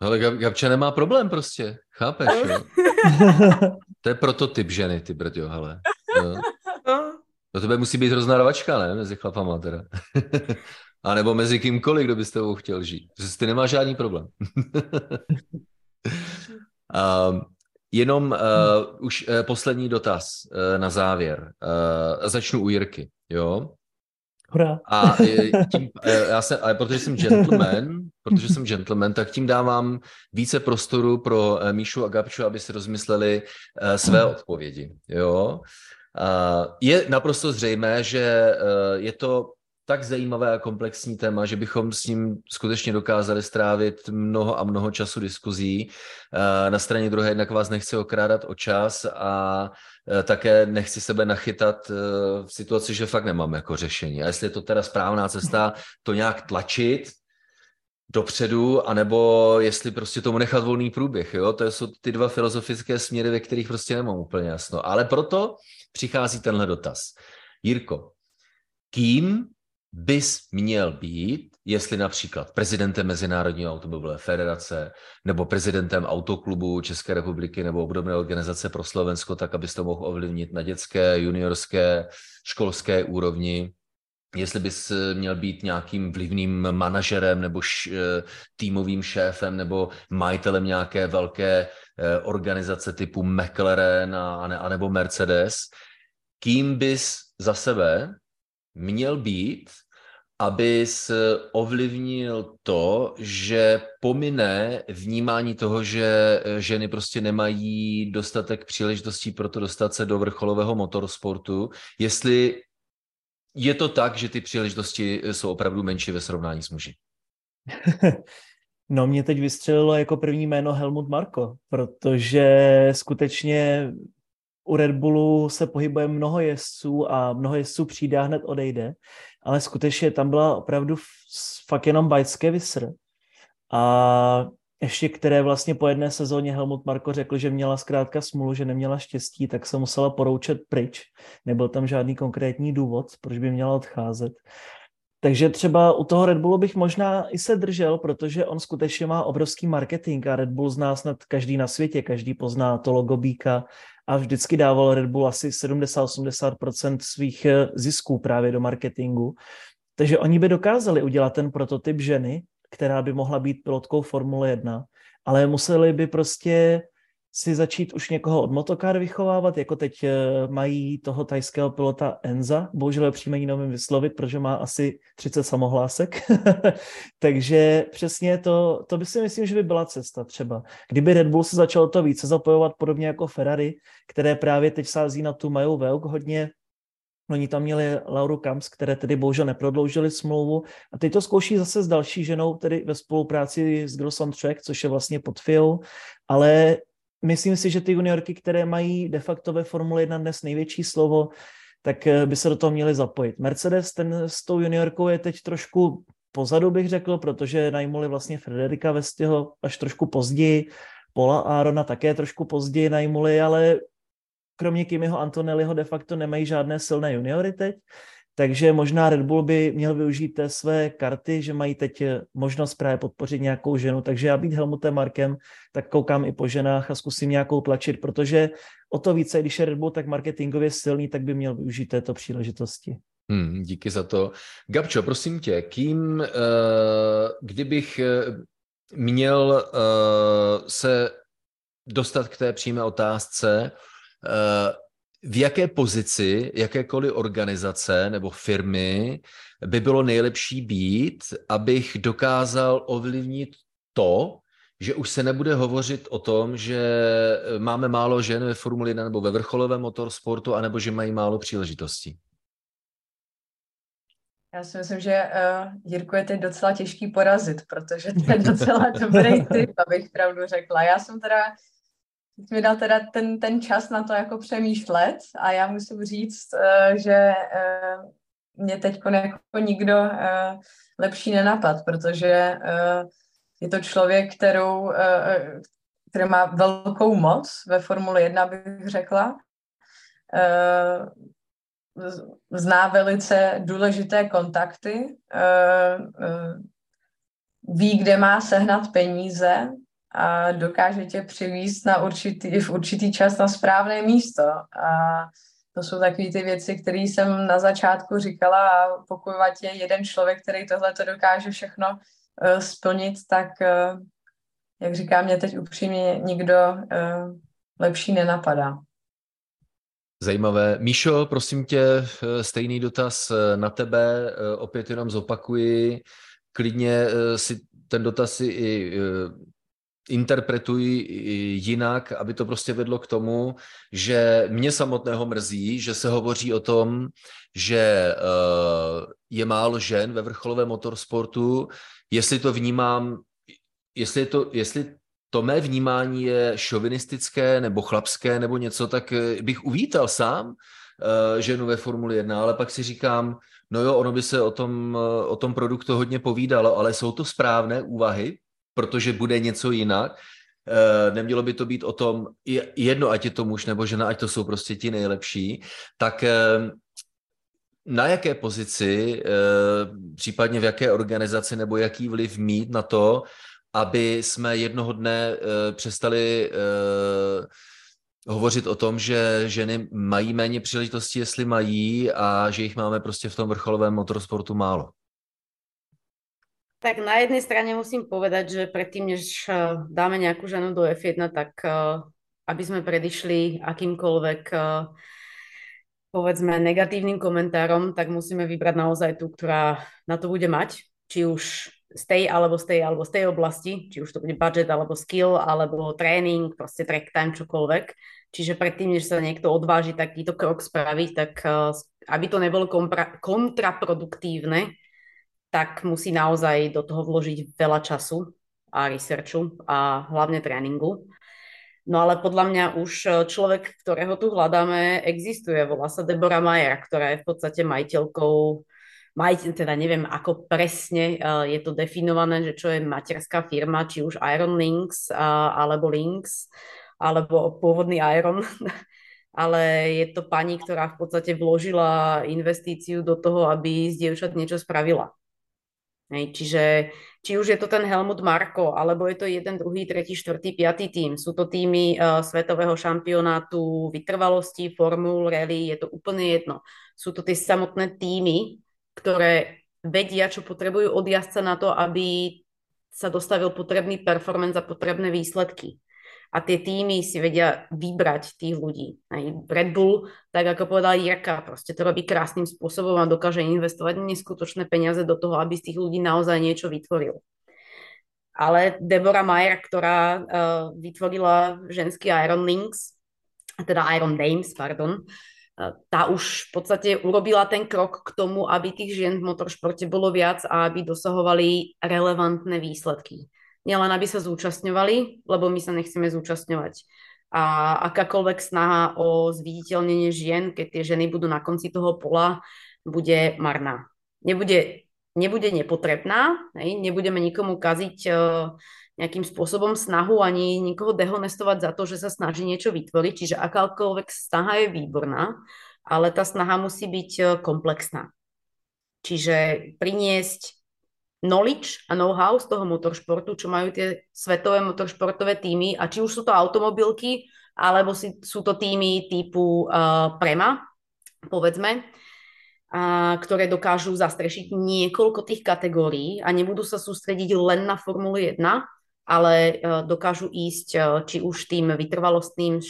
Ale Gabča nemá problém prostě. Chápeš, jo? To je prototyp ženy, ty brďo, hele. Jo. To tebe musí být hrozná rvačka, ne? Mezi chlapama teda. A nebo mezi kýmkoliv, kdo by s tebou chtěl žít. Že ty nemáš žádný problém. um, jenom uh, už uh, poslední dotaz uh, na závěr. Uh, začnu u Jirky, jo? Hurá. A tím, já jsem, ale protože jsem gentleman, protože jsem gentleman, tak tím dávám více prostoru pro Míšu a Gabču, aby si rozmysleli své odpovědi. Jo? Je naprosto zřejmé, že eh, je to tak zajímavé a komplexní téma, že bychom s ním skutečně dokázali strávit mnoho a mnoho času diskuzí. Eh, na straně druhé jednak vás nechci okrádat o čas a eh, také nechci sebe nachytat v situaci, že fakt nemám jako řešení. A jestli je to teda správná cesta, to nějak tlačit, dopředu, anebo jestli prostě tomu nechat volný průběh. Jo? To jsou ty dva filozofické směry, ve kterých prostě nemám úplně jasno. Ale proto přichází tenhle dotaz. Jirko, kým bys měl být, jestli například prezidentem Mezinárodní automobilové federace nebo prezidentem autoklubu České republiky nebo obdobné organizace pro Slovensko, tak abys to mohl ovlivnit na dětské, juniorské, školské úrovni, jestli bys měl být nějakým vlivným manažerem nebo š, eh, týmovým šéfem nebo majitelem nějaké velké eh, organizace typu McLaren a, a nebo Mercedes, kým bys za sebe měl být abys ovlivnil to, že pomine vnímání toho, že ženy prostě nemají dostatek příležitostí pro to dostat se do vrcholového motorsportu, jestli je to tak, že ty příležitosti jsou opravdu menší ve srovnání s muži? No mě teď vystřelilo jako první jméno Helmut Marko, protože skutečně u Red Bullu se pohybuje mnoho jezdců a mnoho jezdců přijde a hned odejde, ale skutečně tam byla opravdu fakt jenom bajské vysr. A ještě které vlastně po jedné sezóně Helmut Marko řekl, že měla zkrátka smůlu, že neměla štěstí, tak se musela poroučet pryč. Nebyl tam žádný konkrétní důvod, proč by měla odcházet. Takže třeba u toho Red Bullu bych možná i se držel, protože on skutečně má obrovský marketing a Red Bull zná snad každý na světě, každý pozná to logo Bíka a vždycky dával Red Bull asi 70-80% svých eh, zisků právě do marketingu. Takže oni by dokázali udělat ten prototyp ženy, která by mohla být pilotkou Formule 1, ale museli by prostě si začít už někoho od motokár vychovávat, jako teď eh, mají toho tajského pilota Enza, bohužel příjmení nevím vyslovit, protože má asi 30 samohlásek, takže přesně to, to by si myslím, že by byla cesta třeba. Kdyby Red Bull se začal to více zapojovat podobně jako Ferrari, které právě teď sází na tu Majou Veuk hodně, Oni tam měli Lauru Kamps, které tedy bohužel neprodloužili smlouvu a teď to zkouší zase s další ženou, tedy ve spolupráci s Girls on Track, což je vlastně pod FIO, ale myslím si, že ty juniorky, které mají de facto ve Formule 1 dnes největší slovo, tak eh, by se do toho měli zapojit. Mercedes ten s tou juniorkou je teď trošku pozadu, bych řekl, protože najmuli vlastně Frederika Vestěho až trošku později, Pola Arona také trošku později najmuli, ale kromě Kimiho Antonelliho de facto nemají žádné silné juniory teď, takže možná Red Bull by měl využít té své karty, že mají teď eh, možnost právě podpořit nějakou ženu. Takže já být Helmutem Markem, tak koukám i po ženách a zkusím nějakou tlačit, protože o to více, když je Red Bull tak marketingově silný, tak by měl využít této příležitosti. Hmm, díky za to. Gabčo, prosím tě, kým, uh, kdybych uh, měl se dostat k té přímé otázce, v jaké pozici jakékoliv organizace nebo firmy by bylo nejlepší být, abych dokázal ovlivnit to, že už se nebude hovořit o tom, že máme málo žen ve Formuli 1 nebo ve vrcholovém motorsportu, anebo že mají málo příležitostí? Já si myslím, že uh, Jirku je teď docela těžký porazit, protože to je docela dobrý typ, abych pravdu řekla. Já jsem teda mi dal teda ten, ten čas na to jako přemýšlet a já musím říct, uh, že uh, mě teď jako nikdo uh, lepší nenapad, protože je to člověk, kterou, který má velkou moc ve Formule 1, bych řekla. Zná velice důležité kontakty, ví, kde má sehnat peníze, a dokáže tě přivízt na určitý, v určitý čas na správné místo. A to jsou takové ty věci, které jsem na začátku říkala a pokud je jeden člověk, který tohle to dokáže všechno uh, splnit, tak, uh, jak říkám, mě teď upřímně nikdo uh, lepší nenapadá. Zajímavé. Míšo, prosím tě, stejný dotaz na tebe, opět jenom zopakuji. Klidně si ten dotaz si i interpretuji jinak, aby to prostě vedlo k tomu, že mě samotného mrzí, že se hovoří o tom, že uh, je málo žen ve vrcholovém motorsportu. Jestli to vnímám, jestli, je to, jestli to mé vnímání je šovinistické nebo chlapské nebo něco, tak eh, bych uvítal sám uh, ženu ve Formuli 1, ale pak si říkám, no jo, ono by se o tom, o tom produktu hodně povídalo, ale jsou to správné úvahy, protože bude něco jinak. Eh, nemělo by to být o tom, jedno, ať je to muž nebo žena, ať to jsou prostě ti nejlepší, tak eh, na jaké pozici, eh, případně v jaké organizaci nebo jaký vliv mít na to, aby jsme jednoho dne přestali hovořit o tom, že ženy mají méně příležitostí, jestli mají, a že jich máme prostě v tom vrcholovém motorsportu málo. Tak na jednej strane musím povedať, že predtým, než eh, dáme nejakú ženu do F1, tak eh, aby sme predišli akýmkoľvek eh, povedzme negatívnym komentárom, tak musíme vybrať naozaj tú, ktorá na to bude mať, či už z tej alebo z tej alebo z tej oblasti, či už to bude budget alebo skill alebo tréning, proste track time, čokoľvek. Čiže predtým, než sa niekto odváži takýto krok spraviť, tak aby to nebolo kontraproduktívne, tak musí naozaj do toho vložiť veľa času a researchu a hlavne tréningu. No ale podľa mňa už e, človek, ktorého tu hľadáme, existuje. Volá sa Deborah Mayer, ktorá je v podstate majiteľkou, majiteľ, teda neviem ako presne uh, je to definované, že čo je materská firma, či už Iron Links uh, alebo Links, alebo pôvodný Iron. ale je to pani, ktorá v podstate vložila investíciu do toho, aby z dievčat niečo spravila. Hej, čiže či už je to ten Helmut Marko, alebo je to jeden, druhý, tretí, štvrtý, piatý tým. Sú to týmy uh, svetového šampionátu vytrvalosti, formul, rally, je to úplne jedno. Sú to tie samotné týmy, ktoré vedia, čo potrebujú od jazdca na to, aby sa dostavil potrebný performance a potrebné výsledky a tie týmy si vedia vybrať tých ľudí. Aj Red Bull, tak ako povedal Jirka, proste to robí krásnym spôsobom a dokáže investovať neskutočné peniaze do toho, aby z tých ľudí naozaj niečo vytvoril. Ale Deborah Mayer, ktorá uh, vytvorila ženský Iron Links, teda Iron Dames, pardon, uh, tá už v podstate urobila ten krok k tomu, aby tých žien v motoršporte bolo viac a aby dosahovali relevantné výsledky nielen aby sa zúčastňovali, lebo my sa nechceme zúčastňovať. A akákoľvek snaha o zviditeľnenie žien, keď tie ženy budú na konci toho pola, bude marná. Nebude, nebude nepotrebná, hej? nebudeme nikomu kaziť uh, nejakým spôsobom snahu ani nikoho dehonestovať za to, že sa snaží niečo vytvoriť. Čiže akákoľvek snaha je výborná, ale tá snaha musí byť e, komplexná. Čiže priniesť knowledge a know-how z toho motoršportu, čo majú tie svetové motoršportové týmy a či už sú to automobilky, alebo si, sú to týmy typu uh, Prema, povedzme, uh, ktoré dokážu zastrešiť niekoľko tých kategórií a nebudú sa sústrediť len na Formulu 1, ale uh, dokážu ísť uh, či už tým vytrvalostným,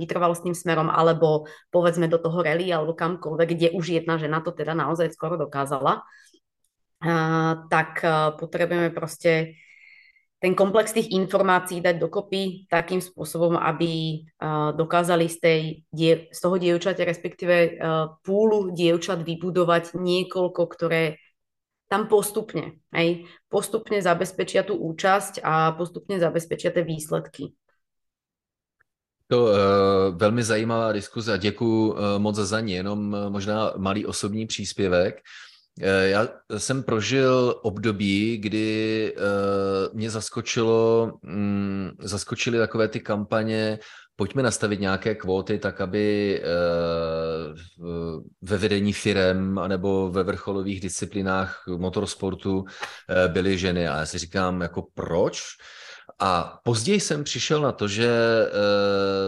vytrvalostným smerom, alebo povedzme do toho rally, alebo kamkoľvek, kde už jedna žena to teda naozaj skoro dokázala tak potrebujeme proste ten komplex tých informácií dať dokopy takým spôsobom, aby dokázali z, tej, z toho dievčaťa, respektíve púlu dievčat vybudovať niekoľko, ktoré tam postupne, hej, postupne zabezpečia tú účasť a postupne zabezpečia tie výsledky. To uh, velmi zajímavá diskuze a děkuji uh, moc za ní. Jenom uh, možná malý osobní příspěvek. Eh, já jsem prožil období, kdy uh, mě zaskočilo, um, zaskočily takové ty kampaně, pojďme nastavit nějaké kvóty tak, aby uh, ve vedení firem anebo ve vrcholových disciplinách motorsportu byly ženy. A já si říkám, jako proč? A později jsem přišel na to, že e,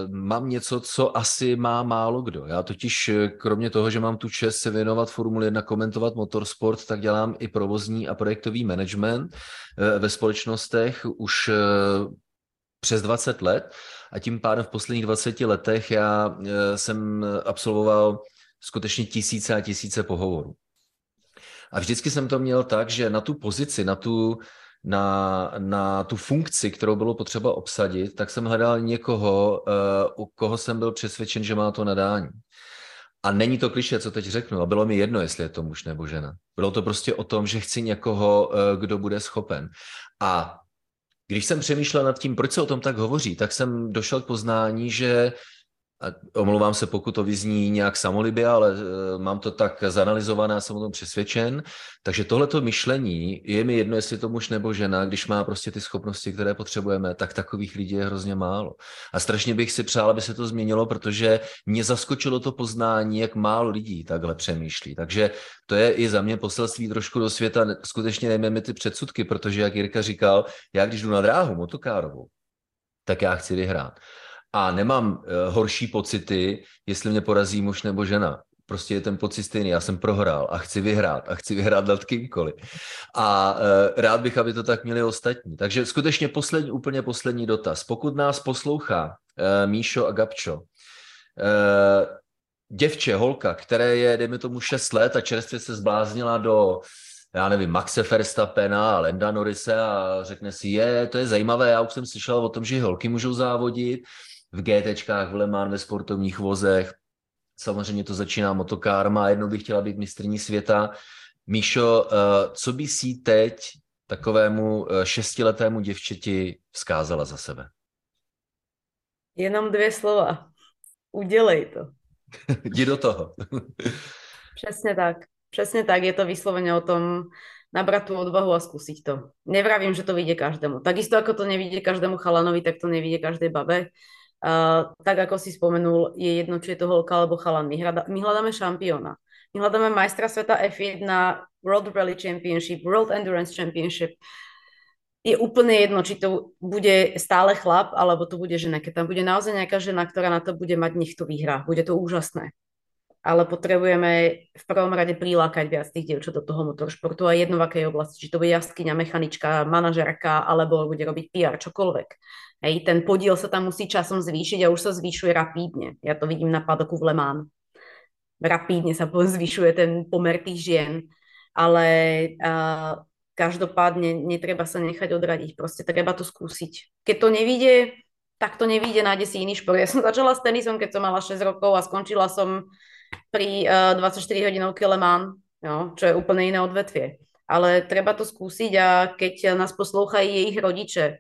mám něco, co asi má málo kdo. Já totiž, eh, kromě toho, že mám tu čest se věnovat Formule 1, komentovat motorsport, tak dělám i provozní a projektový management e, ve společnostech už e, přes 20 let a tím pádem v posledních 20 letech já e, jsem absolvoval skutečně tisíce a tisíce pohovorů. A vždycky jsem to měl tak, že na tu pozici, na tu na, na tu funkci, kterou bylo potřeba obsadit, tak jsem hledal někoho, uh, u koho jsem byl přesvědčen, že má to nadání. A není to kliše, co teď řeknu, a bylo mi jedno, jestli je to muž nebo žena. Bylo to prostě o tom, že chci někoho, uh, kdo bude schopen. A když jsem přemýšlel nad tím, proč se o tom tak hovoří, tak jsem došel k poznání, že omlouvám se, pokud to vyzní nějak samolibě, ale e, mám to tak zanalizované, jsem o tom přesvědčen. Takže tohleto myšlení, je mi jedno, jestli to muž nebo žena, když má prostě ty schopnosti, které potřebujeme, tak takových lidí je hrozně málo. A strašně bych si přál, aby se to změnilo, protože mě zaskočilo to poznání, jak málo lidí takhle přemýšlí. Takže to je i za mě poselství trošku do světa. Skutečně nejmeme ty předsudky, protože, jak Jirka říkal, já když jdu na dráhu motokárovou, tak já chci vyhrát a nemám uh, horší pocity, jestli mě porazí muž nebo žena. Prostě je ten pocit stejný. Já jsem prohrál a chci vyhrát a chci vyhrát nad kýmkoliv. A uh, rád bych, aby to tak měli ostatní. Takže skutečně poslední, úplně poslední dotaz. Pokud nás poslouchá uh, Míšo a Gabčo, uh, děvče, holka, které je, dejme tomu, 6 let a čerstvě se zbláznila do já nevím, Maxe Verstappena a Lenda Norise a řekne si, je, to je zajímavé, já už jsem slyšel o tom, že holky můžou závodit v GTčkách, v Le Mans, ve sportovních vozech. Samozřejmě to začíná motokárma a jednou bych chtěla být mistrní světa. Míšo, eh, co by si teď takovému eh, šestiletému děvčeti vzkázala za sebe? Jenom dvě slova. Udělej to. Jdi do toho. Přesně tak. Přesně tak, je to vyslovene o tom nabrať tú odvahu a skúsiť to. Nevravím, že to vyjde každému. Takisto ako to nevidie každému chalanovi, tak to nevidie každej babe. Tak ako si spomenul, je jedno, či je to holka alebo chalan. My, hľada, my hľadáme šampióna. My hľadáme majstra sveta F1, World Rally Championship, World Endurance Championship. Je úplne jedno, či to bude stále chlap, alebo to bude žena. Keď tam bude naozaj nejaká žena, ktorá na to bude mať, nech to vyhrá. Bude to úžasné ale potrebujeme v prvom rade prilákať viac tých dievčat do toho motoršportu a jedno v akej oblasti, či to bude jaskyňa, mechanička, manažerka, alebo bude robiť PR, čokoľvek. Hej, ten podiel sa tam musí časom zvýšiť a už sa zvýšuje rapídne. Ja to vidím na padoku v Lemán. Rapídne sa zvyšuje ten pomer tých žien, ale uh, každopádne netreba sa nechať odradiť, proste treba to skúsiť. Keď to nevíde, tak to nevíde, nájde si iný šport. Ja som začala s tenisom, keď som mala 6 rokov a skončila som pri uh, 24 hodinovke Le Mans, jo, čo je úplne iné odvetvie. Ale treba to skúsiť a keď nás poslúchají jejich rodiče,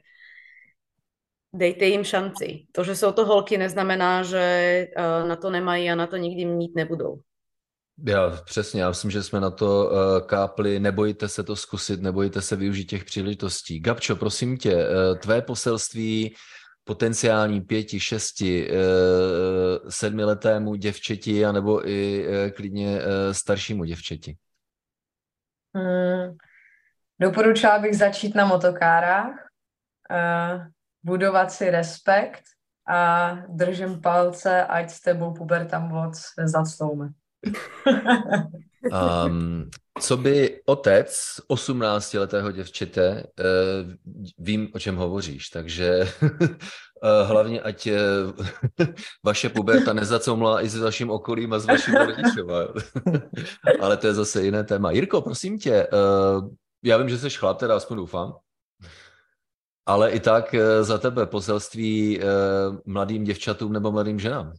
dejte jim šanci. To, že jsou to holky, neznamená, že uh, na to nemají a na to nikdy mít nebudou. Já přesně, já myslím, že jsme na to uh, kápli, nebojte se to zkusit, nebojte se využít těch příležitostí. Gabčo, prosím tě, uh, tvé poselství potenciální pěti, šesti, eh, sedmiletému děvčeti, anebo i eh, klidně eh, staršímu děvčeti? Hmm. Doporučila bych začít na motokárách, budovat si respekt a držím palce, ať s tebou puberta moc nezastoume. um, co by otec 18-letého děvčete, uh, vím, o čem hovoříš, takže uh, hlavně, ať uh, vaše puberta nezacoumla i s vaším okolím a s vaším rodičem. Ale to je zase jiné téma. Jirko, prosím tě, já vím, že jsi chlap, teda aspoň doufám, ale i tak za tebe poselství mladým děvčatům nebo mladým ženám.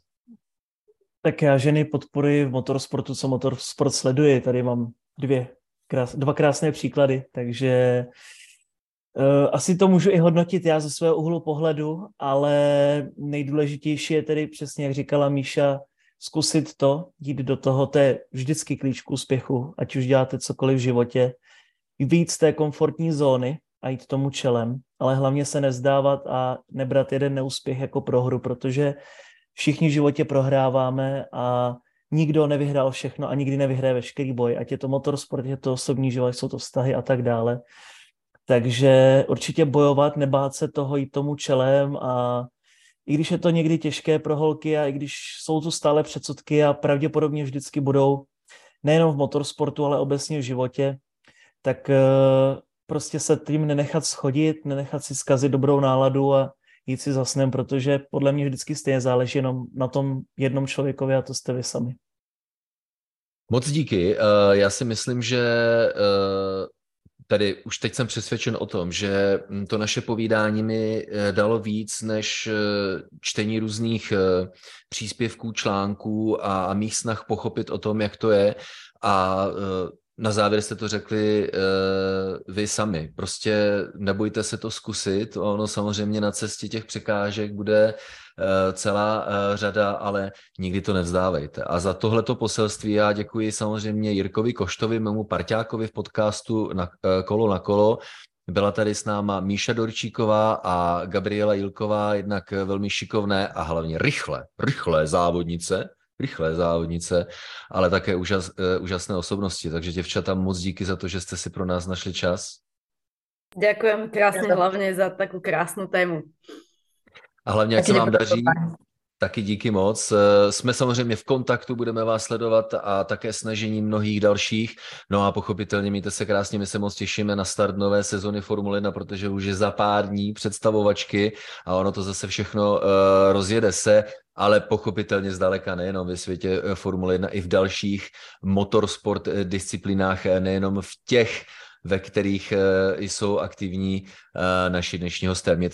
Tak já ženy podporuji v motorsportu, co motorsport sleduje. Tady mám dvě, krás, dva krásné příklady, takže uh, asi to můžu i hodnotit já ze svého úhlu pohledu, ale nejdůležitější je tedy přesně, jak říkala Míša, zkusit to, jít do toho, to je vždycky klíč k úspěchu, ať už děláte cokoliv v životě, víc té komfortní zóny a jít tomu čelem, ale hlavně se nezdávat a nebrat jeden neúspěch jako prohru, protože všichni v životě prohráváme a nikdo nevyhrál všechno a nikdy nevyhraje veškerý boj, ať je to motorsport, je to osobní život, jsou to vztahy a tak dále. Takže určitě bojovat, nebát se toho, jít tomu čelem a i když je to někdy těžké pro holky a i když jsou tu stále předsudky a pravděpodobně vždycky budou, nejenom v motorsportu, ale obecně v životě, tak eh, prostě se tím nenechat schodit, nenechat si zkazit dobrou náladu a jít si za snem, protože podle mě vždycky stejně záleží jenom na tom jednom člověkovi a to jste vy sami. Moc díky. Eh, já si myslím, že eh, tady už teď jsem přesvědčen o tom, že to naše povídání mi eh, dalo víc než čtení různých příspěvků, článků a mých snah pochopit o tom, jak to je a na závěr jste to řekli uh, vy sami. Prostě nebojte se to zkusit. Ono samozřejmě na cestě těch překážek bude uh, celá uh, řada, ale nikdy to nevzdávejte. A za tohleto poselství já děkuji samozřejmě Jirkovi Koštovi, mému parťákovi v podcastu na, uh, Kolo na kolo. Byla tady s náma Míša Dorčíková a Gabriela Jilková, jednak velmi šikovné a hlavně rychle, rychlé závodnice, rychlé závodnice, ale také úžas, uh, úžasné osobnosti. Takže děvčata, moc díky za to, že jste si pro nás našli čas. Ďakujem krásně hlavně za takovou krásnou tému. A hlavně, jak se vám daří, Taky díky moc. Eh, jsme samozřejmě v kontaktu, budeme vás sledovat a také snažení mnohých dalších. No a pochopitelně mějte se krásně, my se moc těšíme na start nové sezony Formule 1, protože už je za pár dní představovačky a ono to zase všechno uh, rozjede se ale pochopitelně zdaleka nejenom ve světě Formule 1, i v dalších motorsport disciplínách, nejenom v těch, ve kterých jsou aktivní naši dnešní hosté. Mějte